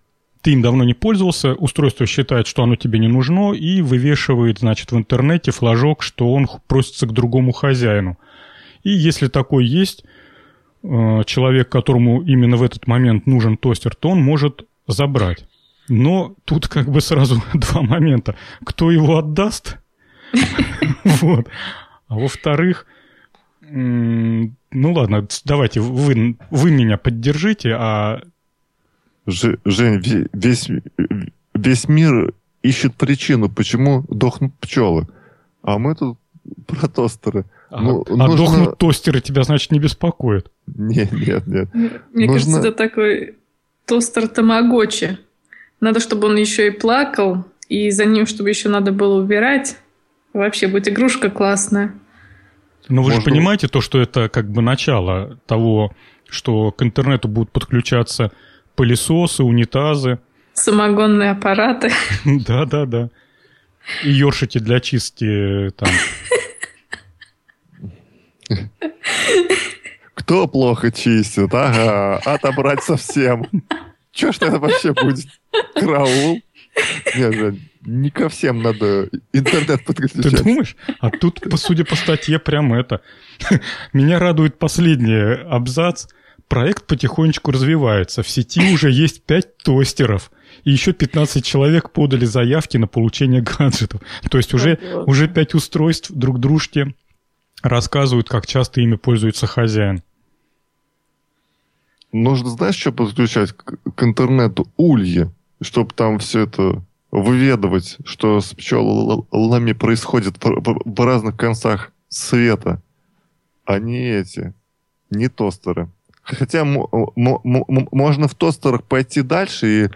ты им давно не пользовался, устройство считает, что оно тебе не нужно, и вывешивает, значит, в интернете флажок, что он просится к другому хозяину. И если такой есть, э, человек, которому именно в этот момент нужен тостер, то он может забрать. Но тут как бы сразу два момента. Кто его отдаст? Вот. А во-вторых, ну ладно, давайте вы, вы меня поддержите, а Жень, весь, весь мир ищет причину, почему дохнут пчелы. А мы тут про тостеры. А, ну, а нужно... дохнут тостеры тебя, значит, не беспокоит? Нет, нет, нет. Мне нужно... кажется, это такой тостер Тамагочи. Надо, чтобы он еще и плакал, и за ним, чтобы еще надо было убирать. Вообще будет игрушка классная. Но вы Может... же понимаете то, что это как бы начало того, что к интернету будут подключаться пылесосы, унитазы. Самогонные аппараты. Да, да, да. И ёршики для чистки там. Кто плохо чистит? Ага, отобрать совсем. Че ж это вообще будет? Караул? Нет, Жень, не ко всем надо интернет подключать. Ты думаешь? А тут, судя по статье, прям это. Меня радует последний абзац – Проект потихонечку развивается. В сети уже есть 5 тостеров. И еще 15 человек подали заявки на получение гаджетов. То есть уже, уже 5 устройств друг дружке рассказывают, как часто ими пользуется хозяин. Нужно, знаешь, что подключать к, к интернету? Ульи, чтобы там все это выведывать, что с пчелами происходит в разных концах света, не эти, не тостеры. Хотя можно в тостерах пойти дальше и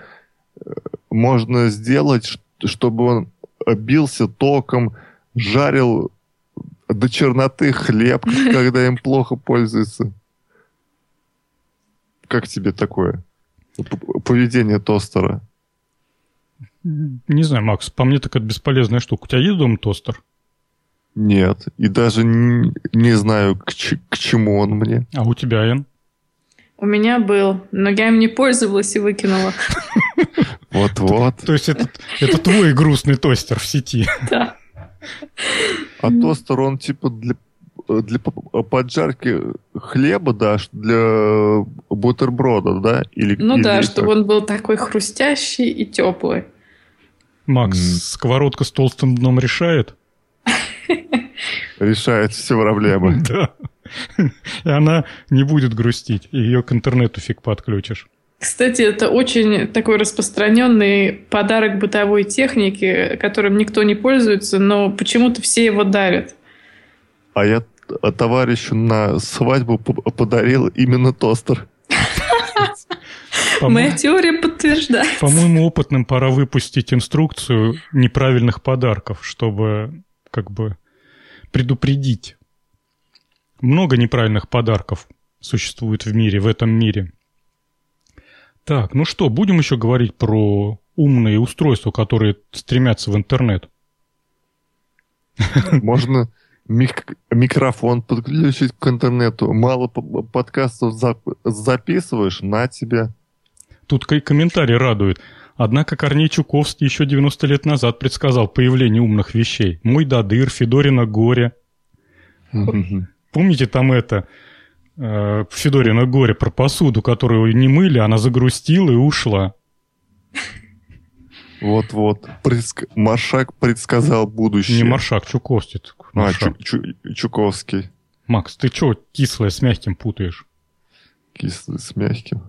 э, можно сделать, чтобы он бился током, жарил до черноты хлеб, когда им плохо пользуются. Как тебе такое поведение тостера? Не знаю, Макс, по мне так это бесполезная штука. У тебя есть дома тостер? Нет, и даже не, не знаю, к, к чему он мне. А у тебя, Ян? У меня был, но я им не пользовалась и выкинула. Вот-вот. То есть это, твой грустный тостер в сети. Да. А тостер, он типа для, для поджарки хлеба, да, для бутерброда, да? Или, ну или да, чтобы он был такой хрустящий и теплый. Макс, mm. сковородка с толстым дном решает? Решает все проблемы. Да. И она не будет грустить, и ее к интернету фиг подключишь. Кстати, это очень такой распространенный подарок бытовой техники, которым никто не пользуется, но почему-то все его дарят. А я, товарищу на свадьбу подарил именно тостер. Моя теория подтверждает. По-моему, опытным пора выпустить инструкцию неправильных подарков, чтобы как бы предупредить. Много неправильных подарков существует в мире, в этом мире. Так, ну что, будем еще говорить про умные устройства, которые стремятся в интернет? Можно мик- микрофон подключить к интернету. Мало подкастов зап- записываешь, на тебя. Тут комментарий радует. Однако Корней Чуковский еще 90 лет назад предсказал появление умных вещей. Мой Дадыр, Федорина Горе. Помните там это, э, Федорина Горе про посуду, которую не мыли, она загрустила и ушла. Вот-вот. Предск... Маршак предсказал будущее. Не Маршак, Чуковский. Маршак. А, Чу- Чу- Чуковский. Макс, ты что кислое с мягким путаешь? Кислое с мягким.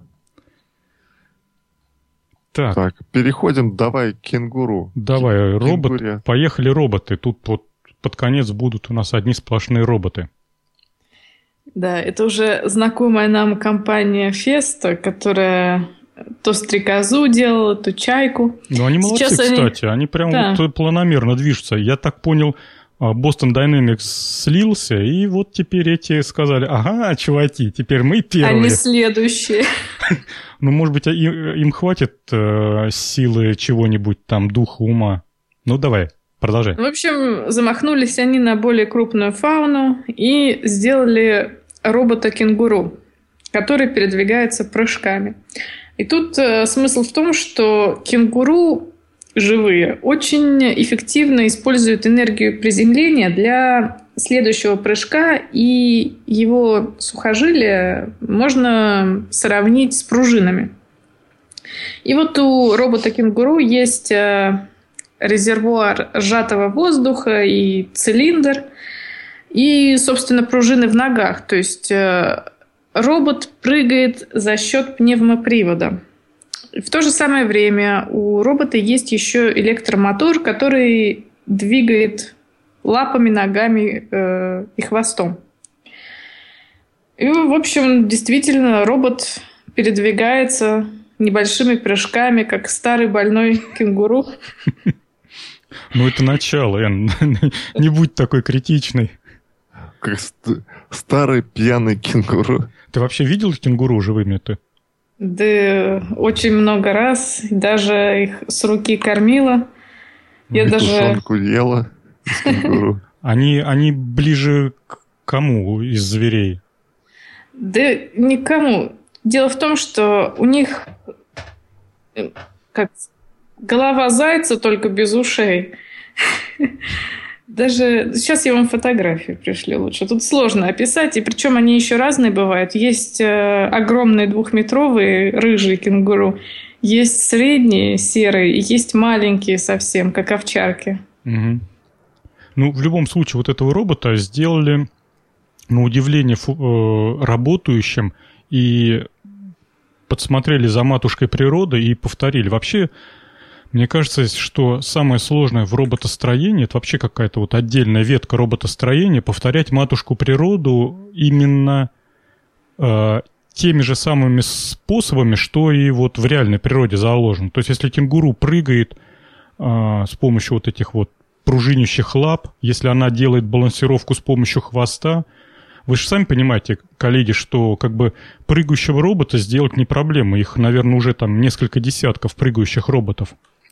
Так. так, переходим, давай к кенгуру. Давай, робот. Поехали роботы. Тут вот под конец будут у нас одни сплошные роботы. Да, это уже знакомая нам компания Феста, которая то стрекозу делала, то чайку. Ну, они молодцы, Сейчас кстати. Они, они прям да. вот планомерно движутся. Я так понял, а, Boston Dynamics слился, и вот теперь эти сказали, ага, чуваки, теперь мы первые. Они следующие. Ну, может быть, им хватит э, силы чего-нибудь там, духа, ума. Ну, давай, продолжай. В общем, замахнулись они на более крупную фауну и сделали робота-кенгуру, который передвигается прыжками. И тут э, смысл в том, что кенгуру живые очень эффективно используют энергию приземления для следующего прыжка, и его сухожилия можно сравнить с пружинами. И вот у робота-кенгуру есть э, резервуар сжатого воздуха и цилиндр, и, собственно, пружины в ногах. То есть э, робот прыгает за счет пневмопривода. В то же самое время у робота есть еще электромотор, который двигает лапами, ногами э, и хвостом. И, в общем, действительно, робот передвигается небольшими прыжками, как старый больной кенгуру. Ну, это начало, Эн. Не будь такой критичной. Как старый пьяный кенгуру. Ты вообще видел кенгуру живыми-то? Да очень много раз. Даже их с руки кормила. Я даже... ела Они, они ближе к кому из зверей? Да никому. Дело в том, что у них э, как голова зайца, только без ушей. Даже сейчас я вам фотографии пришлю лучше. Тут сложно описать, и причем они еще разные бывают. Есть э, огромные двухметровые рыжие кенгуру, есть средние серые, и есть маленькие совсем, как овчарки. Угу. Ну, в любом случае, вот этого робота сделали, на удивление, э, работающим, и подсмотрели за матушкой природы и повторили. Вообще, мне кажется, что самое сложное в роботостроении, это вообще какая-то вот отдельная ветка роботостроения, повторять матушку природу именно э, теми же самыми способами, что и вот в реальной природе заложено. То есть если кенгуру прыгает э, с помощью вот этих вот пружинящих лап, если она делает балансировку с помощью хвоста, вы же сами понимаете, коллеги, что как бы прыгающего робота сделать не проблема. Их, наверное, уже там несколько десятков прыгающих роботов.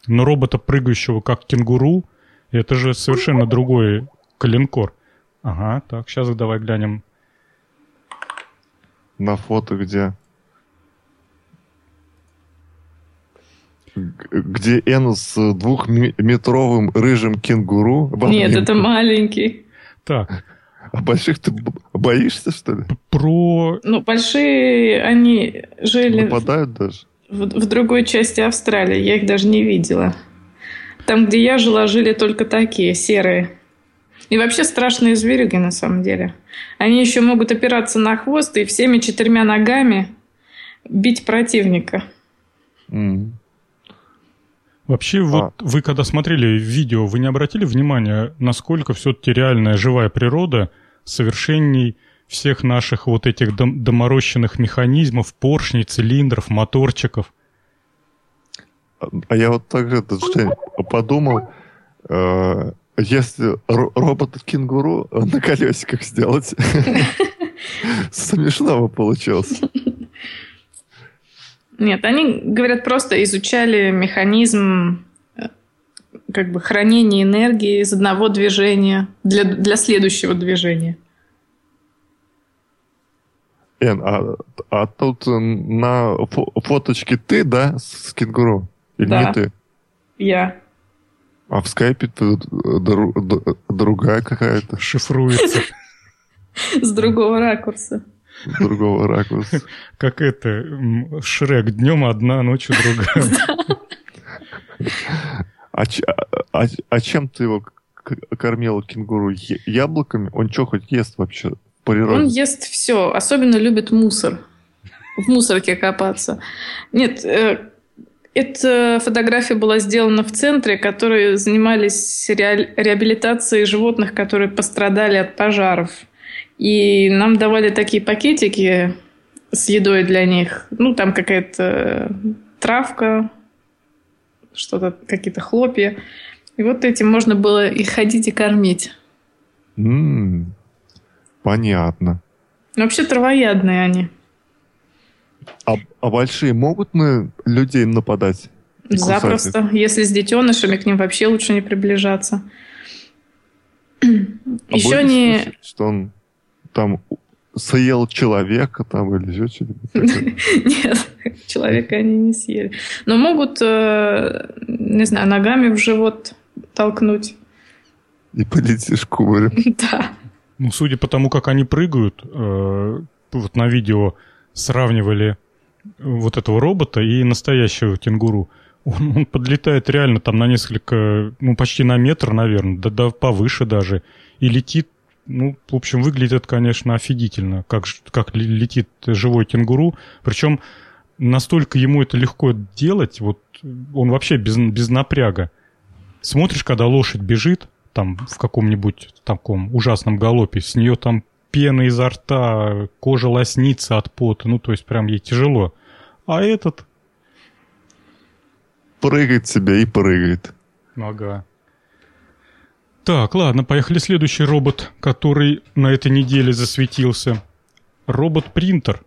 Но робота, прыгающего как кенгуру, это же совершенно другой калинкор. Ага, так, сейчас давай глянем. На фото где? Где Эн с двухметровым рыжим кенгуру? Нет, это маленький. Так. А больших ты боишься, что ли? Про... Ну, большие, они жили... Нападают даже? В, в другой части Австралии. Я их даже не видела. Там, где я жила, жили только такие, серые. И вообще страшные зверюги на самом деле. Они еще могут опираться на хвост и всеми четырьмя ногами бить противника. Mm. Вообще, а. вот вы когда смотрели видео, вы не обратили внимания, насколько все-таки реальная живая природа совершенней всех наших вот этих дом- доморощенных механизмов, поршней, цилиндров, моторчиков. А я вот также Жень, подумал, э, если робот-кенгуру на колесиках сделать, смешно бы получилось. Нет, они, говорят, просто изучали механизм э, как бы хранения энергии из одного движения для, для следующего движения. Эн, а, а тут на фоточке ты, да, с кенгуру? Или да. не ты? Я. А в скайпе другая какая-то. Шифруется. С другого ракурса. С другого ракурса. Как это, Шрек, днем одна, ночью другая. А, а, а чем ты его кормил кенгуру? Яблоками? Он что хоть ест вообще природе? Он ест все, особенно любит мусор. В мусорке копаться. Нет, э, эта фотография была сделана в центре, которые занимались ре реабилитацией животных, которые пострадали от пожаров. И нам давали такие пакетики с едой для них. Ну, там какая-то травка, что-то, какие-то хлопья. И вот этим можно было их ходить и кормить. Mm, понятно. Но вообще травоядные они. А, а большие могут на людей нападать? Запросто. Их? Если с детенышами, к ним вообще лучше не приближаться. А Еще не... Слышать, что он там съел человека там или еще что-нибудь? Нет, человека они не съели. Но могут, э, не знаю, ногами в живот толкнуть. И полетишь кубарем. Да. Ну, судя по тому, как они прыгают, э, вот на видео сравнивали вот этого робота и настоящего кенгуру. Он, он подлетает реально там на несколько, ну, почти на метр, наверное, да, да повыше даже. И летит, ну, в общем, выглядит, конечно, офигительно, как, как летит живой кенгуру. Причем настолько ему это легко делать, вот он вообще без, без напряга. Смотришь, когда лошадь бежит, там в каком-нибудь таком ужасном галопе, с нее там пена изо рта, кожа лоснится от пота, ну, то есть прям ей тяжело. А этот... Прыгает себе и прыгает. Ага. Так, ладно, поехали. Следующий робот, который на этой неделе засветился. Робот-принтер.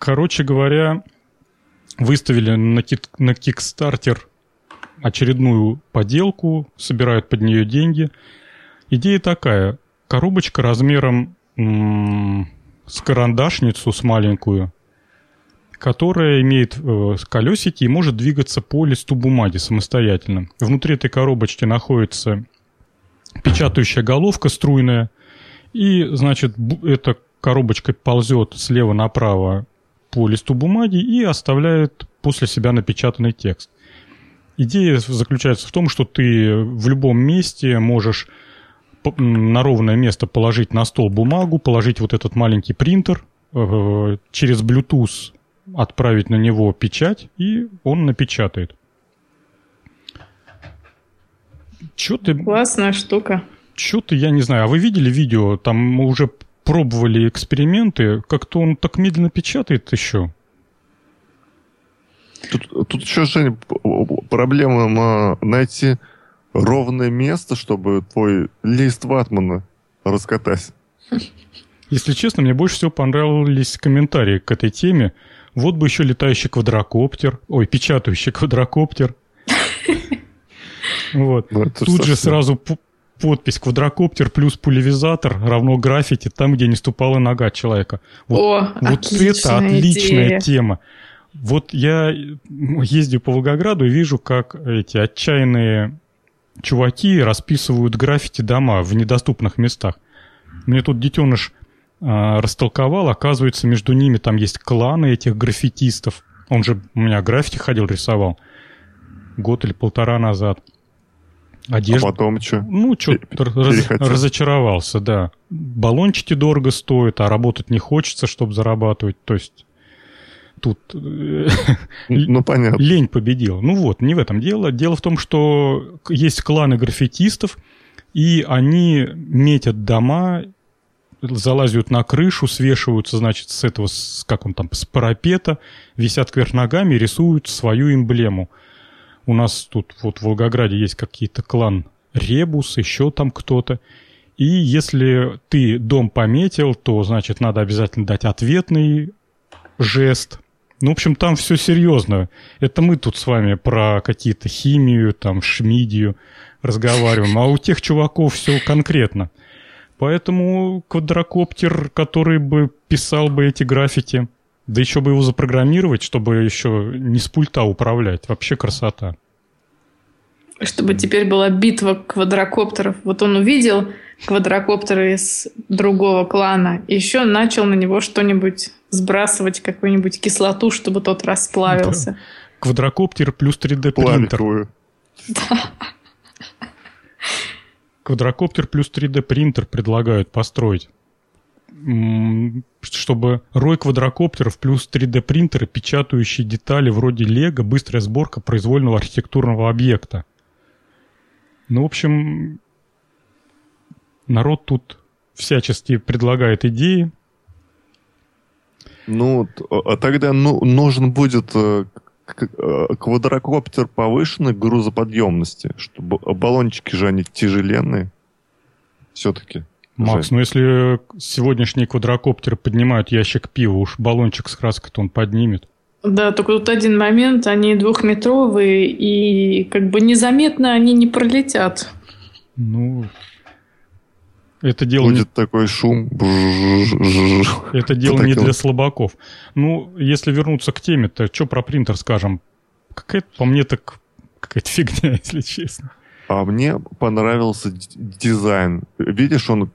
Короче говоря, выставили на, кик на Kickstarter очередную поделку, собирают под нее деньги. Идея такая коробочка размером с карандашницу, с маленькую, которая имеет э, колесики и может двигаться по листу бумаги самостоятельно. Внутри этой коробочки находится печатающая головка струйная, и, значит, эта коробочка ползет слева направо по листу бумаги и оставляет после себя напечатанный текст. Идея заключается в том, что ты в любом месте можешь на ровное место положить на стол бумагу, положить вот этот маленький принтер, э, через Bluetooth отправить на него печать, и он напечатает. Чё ты... Классная штука. Чё-то, я не знаю. А вы видели видео? Там мы уже пробовали эксперименты. Как-то он так медленно печатает еще. Тут, тут еще, Женя, проблема найти ровное место, чтобы твой лист ватмана раскатать. Если честно, мне больше всего понравились комментарии к этой теме. Вот бы еще летающий квадрокоптер, ой, печатающий квадрокоптер. Вот. Ну, Тут же сразу подпись «Квадрокоптер плюс пулевизатор равно граффити там, где не ступала нога человека». Вот, О, вот это отличная тема. Вот я ездил по Волгограду и вижу, как эти отчаянные чуваки расписывают граффити дома в недоступных местах. Мне тут детеныш э, растолковал, оказывается, между ними там есть кланы этих граффитистов. Он же у меня граффити ходил, рисовал. Год или полтора назад. Одежда. А потом что? Ну, что-то раз, разочаровался, да. Баллончики дорого стоят, а работать не хочется, чтобы зарабатывать. То есть тут э, ну, понятно. лень победила. Ну вот, не в этом дело. Дело в том, что есть кланы граффитистов, и они метят дома, залазят на крышу, свешиваются, значит, с этого, с, как он там, с парапета, висят кверх ногами и рисуют свою эмблему. У нас тут вот в Волгограде есть какие-то клан Ребус, еще там кто-то. И если ты дом пометил, то, значит, надо обязательно дать ответный жест. Ну, в общем, там все серьезно. Это мы тут с вами про какие-то химию, там, шмидию разговариваем, а у тех чуваков все конкретно. Поэтому квадрокоптер, который бы писал бы эти граффити, да еще бы его запрограммировать, чтобы еще не с пульта управлять. Вообще красота. Чтобы теперь была битва квадрокоптеров. Вот он увидел квадрокоптера из другого клана, и еще начал на него что-нибудь сбрасывать, какую-нибудь кислоту, чтобы тот расплавился. Да. Квадрокоптер плюс 3D принтер. Да. Квадрокоптер плюс 3D принтер предлагают построить. Чтобы рой квадрокоптеров плюс 3D принтеры, печатающие детали вроде лего, быстрая сборка произвольного архитектурного объекта. Ну, в общем, народ тут всячески предлагает идеи. Ну, а тогда ну, нужен будет э, э, квадрокоптер повышенной грузоподъемности, чтобы баллончики же они тяжеленные. Все-таки. Макс, ну если сегодняшние квадрокоптеры поднимают ящик пива, уж баллончик с краской-то он поднимет. Да, только тут один момент, они двухметровые, и как бы незаметно они не пролетят. Ну, это дело Будет не... такой шум. Это дело не для слабаков. Ну, если вернуться к теме, то что про принтер скажем? Какая-то, по мне, так какая-то фигня, если честно. А мне понравился дизайн. Видишь, он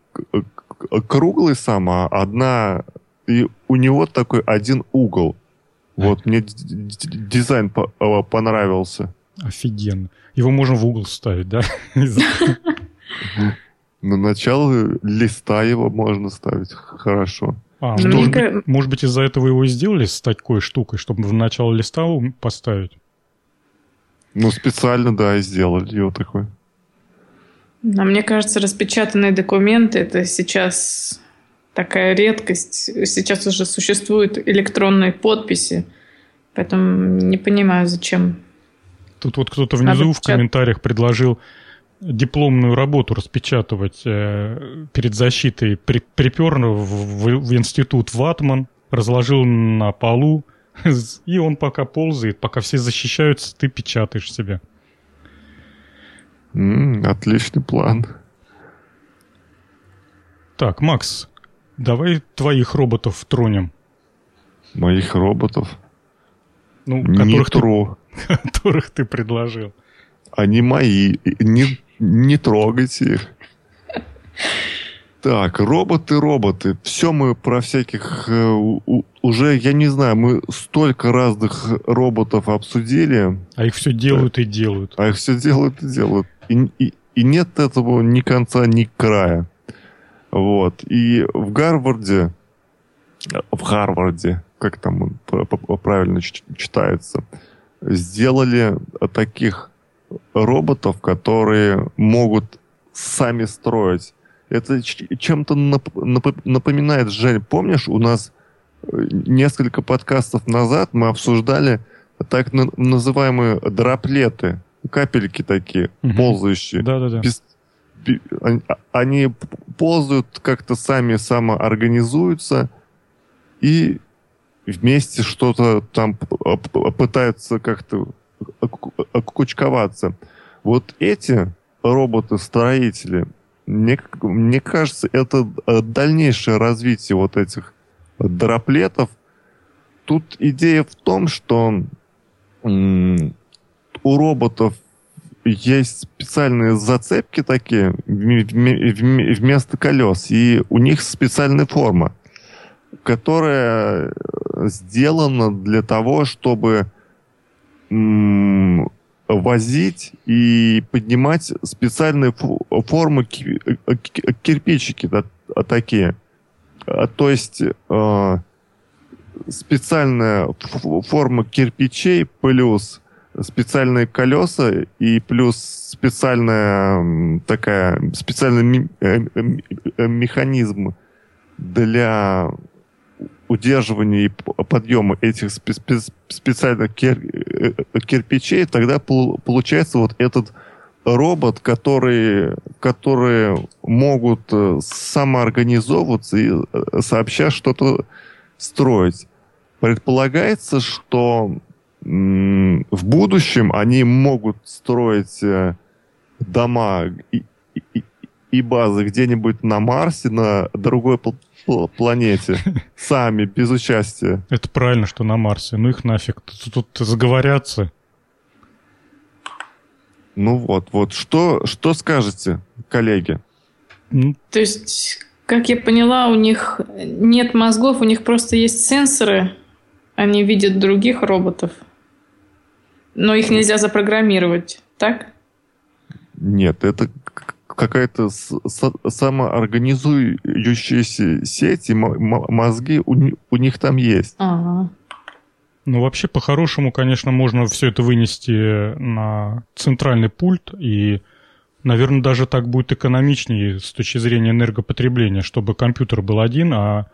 круглый сам, а одна... И у него такой один угол. Вот, мне дизайн а, понравился. Офигенно. Его можно в угол ставить, да? На начало листа его можно ставить хорошо. А, ну, может, быть, может быть, из-за этого его и сделали с такой штукой, чтобы в начало листа поставить? Ну, специально, да, и сделали его такой. А мне кажется, распечатанные документы это сейчас такая редкость. Сейчас уже существуют электронные подписи, поэтому не понимаю, зачем. Тут вот кто-то внизу в комментариях предложил дипломную работу распечатывать э, перед защитой. При, припер в, в, в институт Ватман, разложил на полу, и он пока ползает, пока все защищаются, ты печатаешь себя. Mm, отличный план. Так, Макс, Давай твоих роботов тронем. Моих роботов? Ну, которых ты, которых ты предложил. Они мои. Не, не трогайте их. Так, роботы, роботы. Все мы про всяких... Э, уже, я не знаю, мы столько разных роботов обсудили. А их все делают и делают. А их все делают и делают. И, и, и нет этого ни конца, ни края. Вот. И в Гарварде, в Харварде, как там правильно читается, сделали таких роботов, несколько могут сами строить. Это чем-то напоминает, Жень, помнишь, у нас э, несколько подкастов назад мы обсуждали так называемые дроплеты, капельки такие, угу. ползающие. Да-да-да они ползают как-то сами самоорганизуются и вместе что-то там пытаются как-то кучковаться. Вот эти роботы-строители, мне, мне кажется, это дальнейшее развитие вот этих дроплетов. Тут идея в том, что у роботов есть специальные зацепки такие вместо колес, и у них специальная форма, которая сделана для того, чтобы возить и поднимать специальные формы кирпичики такие. А, то есть э, специальная форма кирпичей плюс специальные колеса и плюс специальная такая специальный э, э, механизм для удерживания и подъема этих специальных кир кирпичей, тогда получается вот этот робот, который, которые могут самоорганизовываться и сообща что-то строить. Предполагается, что в будущем они могут строить э, дома и, базы где-нибудь на Марсе, на другой планете, сами, без участия. Это правильно, что на Марсе. Ну их нафиг. Тут, тут заговорятся. Ну вот, вот. Что, что скажете, коллеги? То есть, как я поняла, у них нет мозгов, у них просто есть сенсоры, они видят других роботов. Но их нельзя запрограммировать, так? Нет, это какая-то самоорганизующаяся сеть, и мозги у, у них там есть. Ага. Ну, вообще, по-хорошему, конечно, можно все это вынести на центральный пульт, и, наверное, даже так будет экономичнее с точки зрения энергопотребления, чтобы компьютер был один, а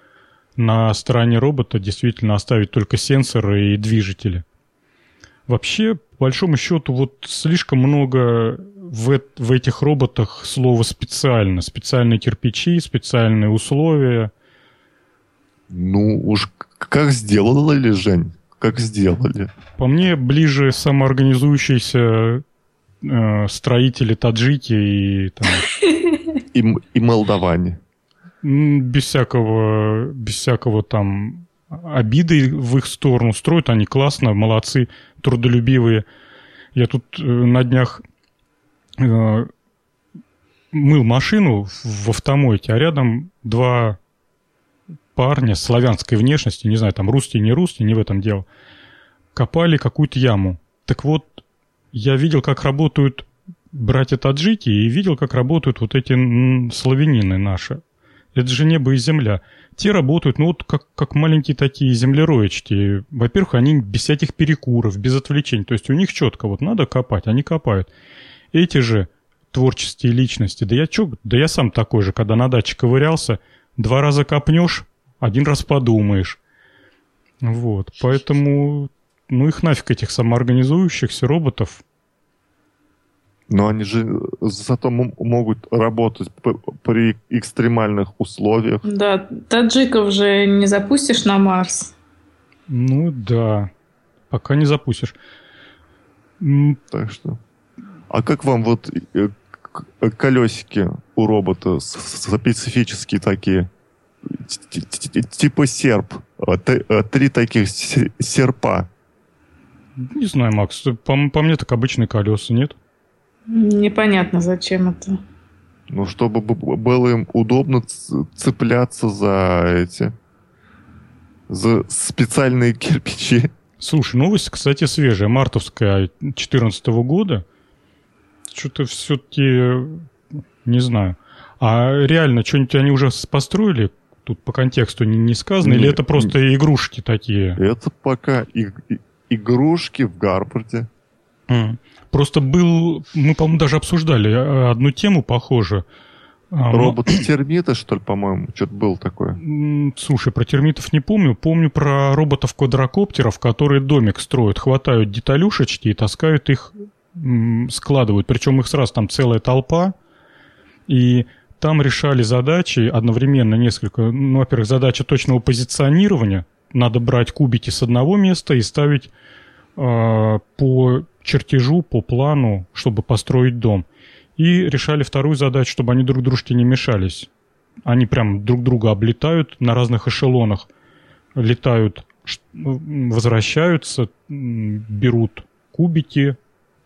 на стороне робота действительно оставить только сенсоры и движители. Вообще, по большому счету, вот слишком много в, в этих роботах слова специально. Специальные кирпичи, специальные условия. Ну, уж как сделали, Жень? Как сделали? По мне, ближе самоорганизующиеся э, строители таджики и там... И, и молдаване. Без всякого, без всякого там обиды в их сторону. Строят они классно, молодцы, трудолюбивые. Я тут э, на днях мыл машину в автомойке, а рядом два парня славянской внешности, не знаю, там русские, не русские, не в этом дело, копали какую-то яму. Так вот, я видел, как работают братья-таджики и видел, как работают вот эти славянины наши. Это же небо и земля. Те работают, ну вот как, как маленькие такие землероечки. Во-первых, они без всяких перекуров, без отвлечений. То есть у них четко вот надо копать, они копают. Эти же творческие личности, да я чё, да я сам такой же, когда на даче ковырялся, два раза копнешь, один раз подумаешь. Вот, поэтому, ну их нафиг этих самоорганизующихся роботов, но они же зато могут работать при экстремальных условиях. Да, таджиков же не запустишь на Марс. Ну да, пока не запустишь. Так что. А как вам вот э, колесики у робота специфические такие? Типа серп. А, а, три таких серпа. Не знаю, Макс. По, по мне так обычные колеса, нет? Непонятно, зачем это. Ну, чтобы было им удобно цепляться за эти... за специальные кирпичи. Слушай, новость, кстати, свежая, мартовская 2014 года. Что-то все-таки не знаю. А реально, что-нибудь они уже построили? Тут по контексту не, не сказано, не, или это просто не, игрушки такие? Это пока и, и, игрушки в Гарварде. Просто был, мы, по-моему, даже обсуждали э, одну тему похожую. А, Роботы-термиты, что ли, по-моему, что-то было такое. Слушай, про термитов не помню. Помню про роботов-квадрокоптеров, которые домик строят, хватают деталюшечки и таскают их, складывают. Причем их сразу там целая толпа. И там решали задачи одновременно несколько. Ну, во-первых, задача точного позиционирования. Надо брать кубики с одного места и ставить э, по чертежу, по плану, чтобы построить дом. И решали вторую задачу, чтобы они друг дружке не мешались. Они прям друг друга облетают на разных эшелонах. Летают, возвращаются, берут кубики,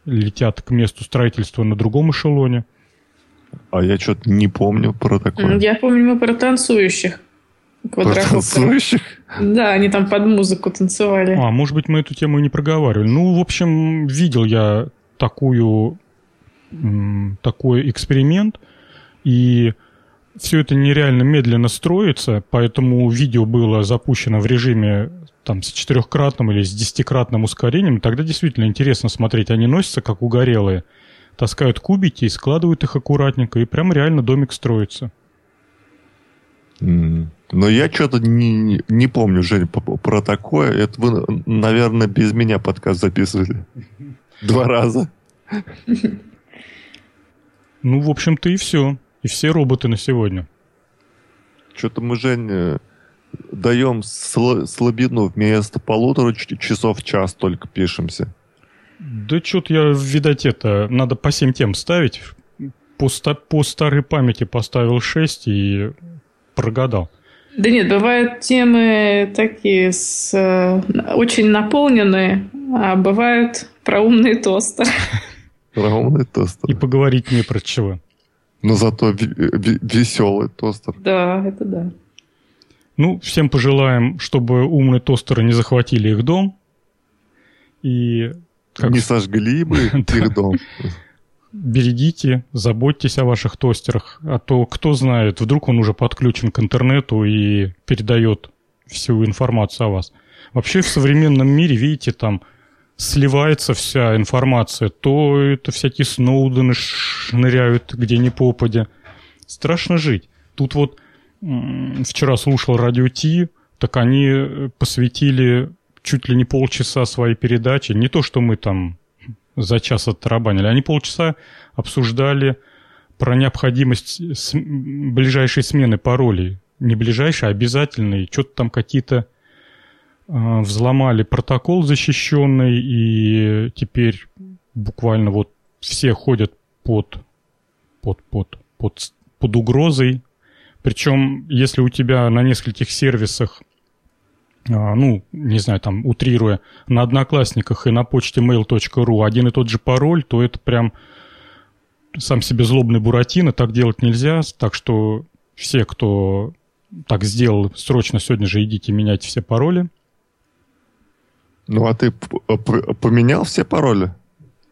летят к месту строительства на другом эшелоне. А я что-то не помню про такое. Я помню мы про танцующих. Танцующих? Да, они там под музыку танцевали. А, может быть, мы эту тему и не проговаривали. Ну, в общем, видел я такую, такой эксперимент, и все это нереально медленно строится, поэтому видео было запущено в режиме там с четырехкратным или с десятикратным ускорением, тогда действительно интересно смотреть. Они носятся как угорелые, таскают кубики и складывают их аккуратненько, и прям реально домик строится. Но я что-то не, не помню, Жень, про такое. Это вы, наверное, без меня подкаст записывали. Два раза. Ну, в общем-то, и все. И все роботы на сегодня. Что-то мы, Жень, даем слабину вместо полутора часов в час только пишемся. Да что-то я, видать, это, надо по 7 тем ставить. По, по старой памяти поставил 6 и прогадал. Да нет, бывают темы такие с, э, очень наполненные, а бывают про умный тостер. Про умный тостер. И поговорить не про чего. Но зато веселый тостер. Да, это да. Ну, всем пожелаем, чтобы умные тостеры не захватили их дом. И как... Не сожгли бы их дом. Берегите, заботьтесь о ваших тостерах, а то кто знает, вдруг он уже подключен к интернету и передает всю информацию о вас. Вообще в современном мире, видите, там сливается вся информация. То это всякие Сноудены шныряют где ни попадя. Страшно жить. Тут вот вчера слушал радио Ти, так они э, посвятили чуть ли не полчаса своей передачи. Не то, что мы там за час оттарабанили. Они полчаса обсуждали про необходимость ближайшей смены паролей. Не ближайшей, а обязательной. Что-то там какие-то э, взломали протокол защищенный, и теперь буквально вот все ходят под, под, под, под, под угрозой причем, если у тебя на нескольких сервисах, а, ну, не знаю, там, утрируя, на Одноклассниках и на почте mail.ru один и тот же пароль, то это прям сам себе злобный Буратино, так делать нельзя. Так что все, кто так сделал, срочно сегодня же идите менять все пароли. Ну, а ты поменял все пароли?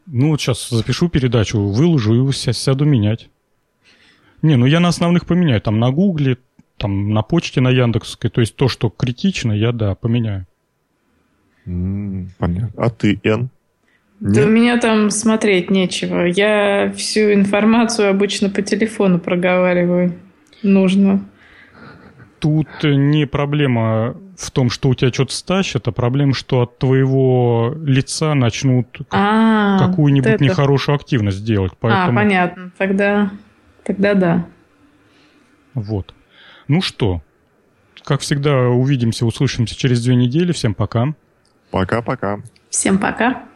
Ну, вот сейчас запишу передачу, выложу и сяду менять. Не, ну я на основных поменяю. Там на Гугле, там на почте на Яндексской. То есть то, что критично, я, да, поменяю. Понятно. А ты, Н? Да Нет? у меня там смотреть нечего. Я всю информацию обычно по телефону проговариваю. Нужно. Тут не проблема в том, что у тебя что-то стащат, а проблема, что от твоего лица начнут а, какую-нибудь это... нехорошую активность делать. А, поэтому... А, понятно. Тогда Тогда да. Вот. Ну что, как всегда, увидимся, услышимся через две недели. Всем пока. Пока-пока. Всем пока.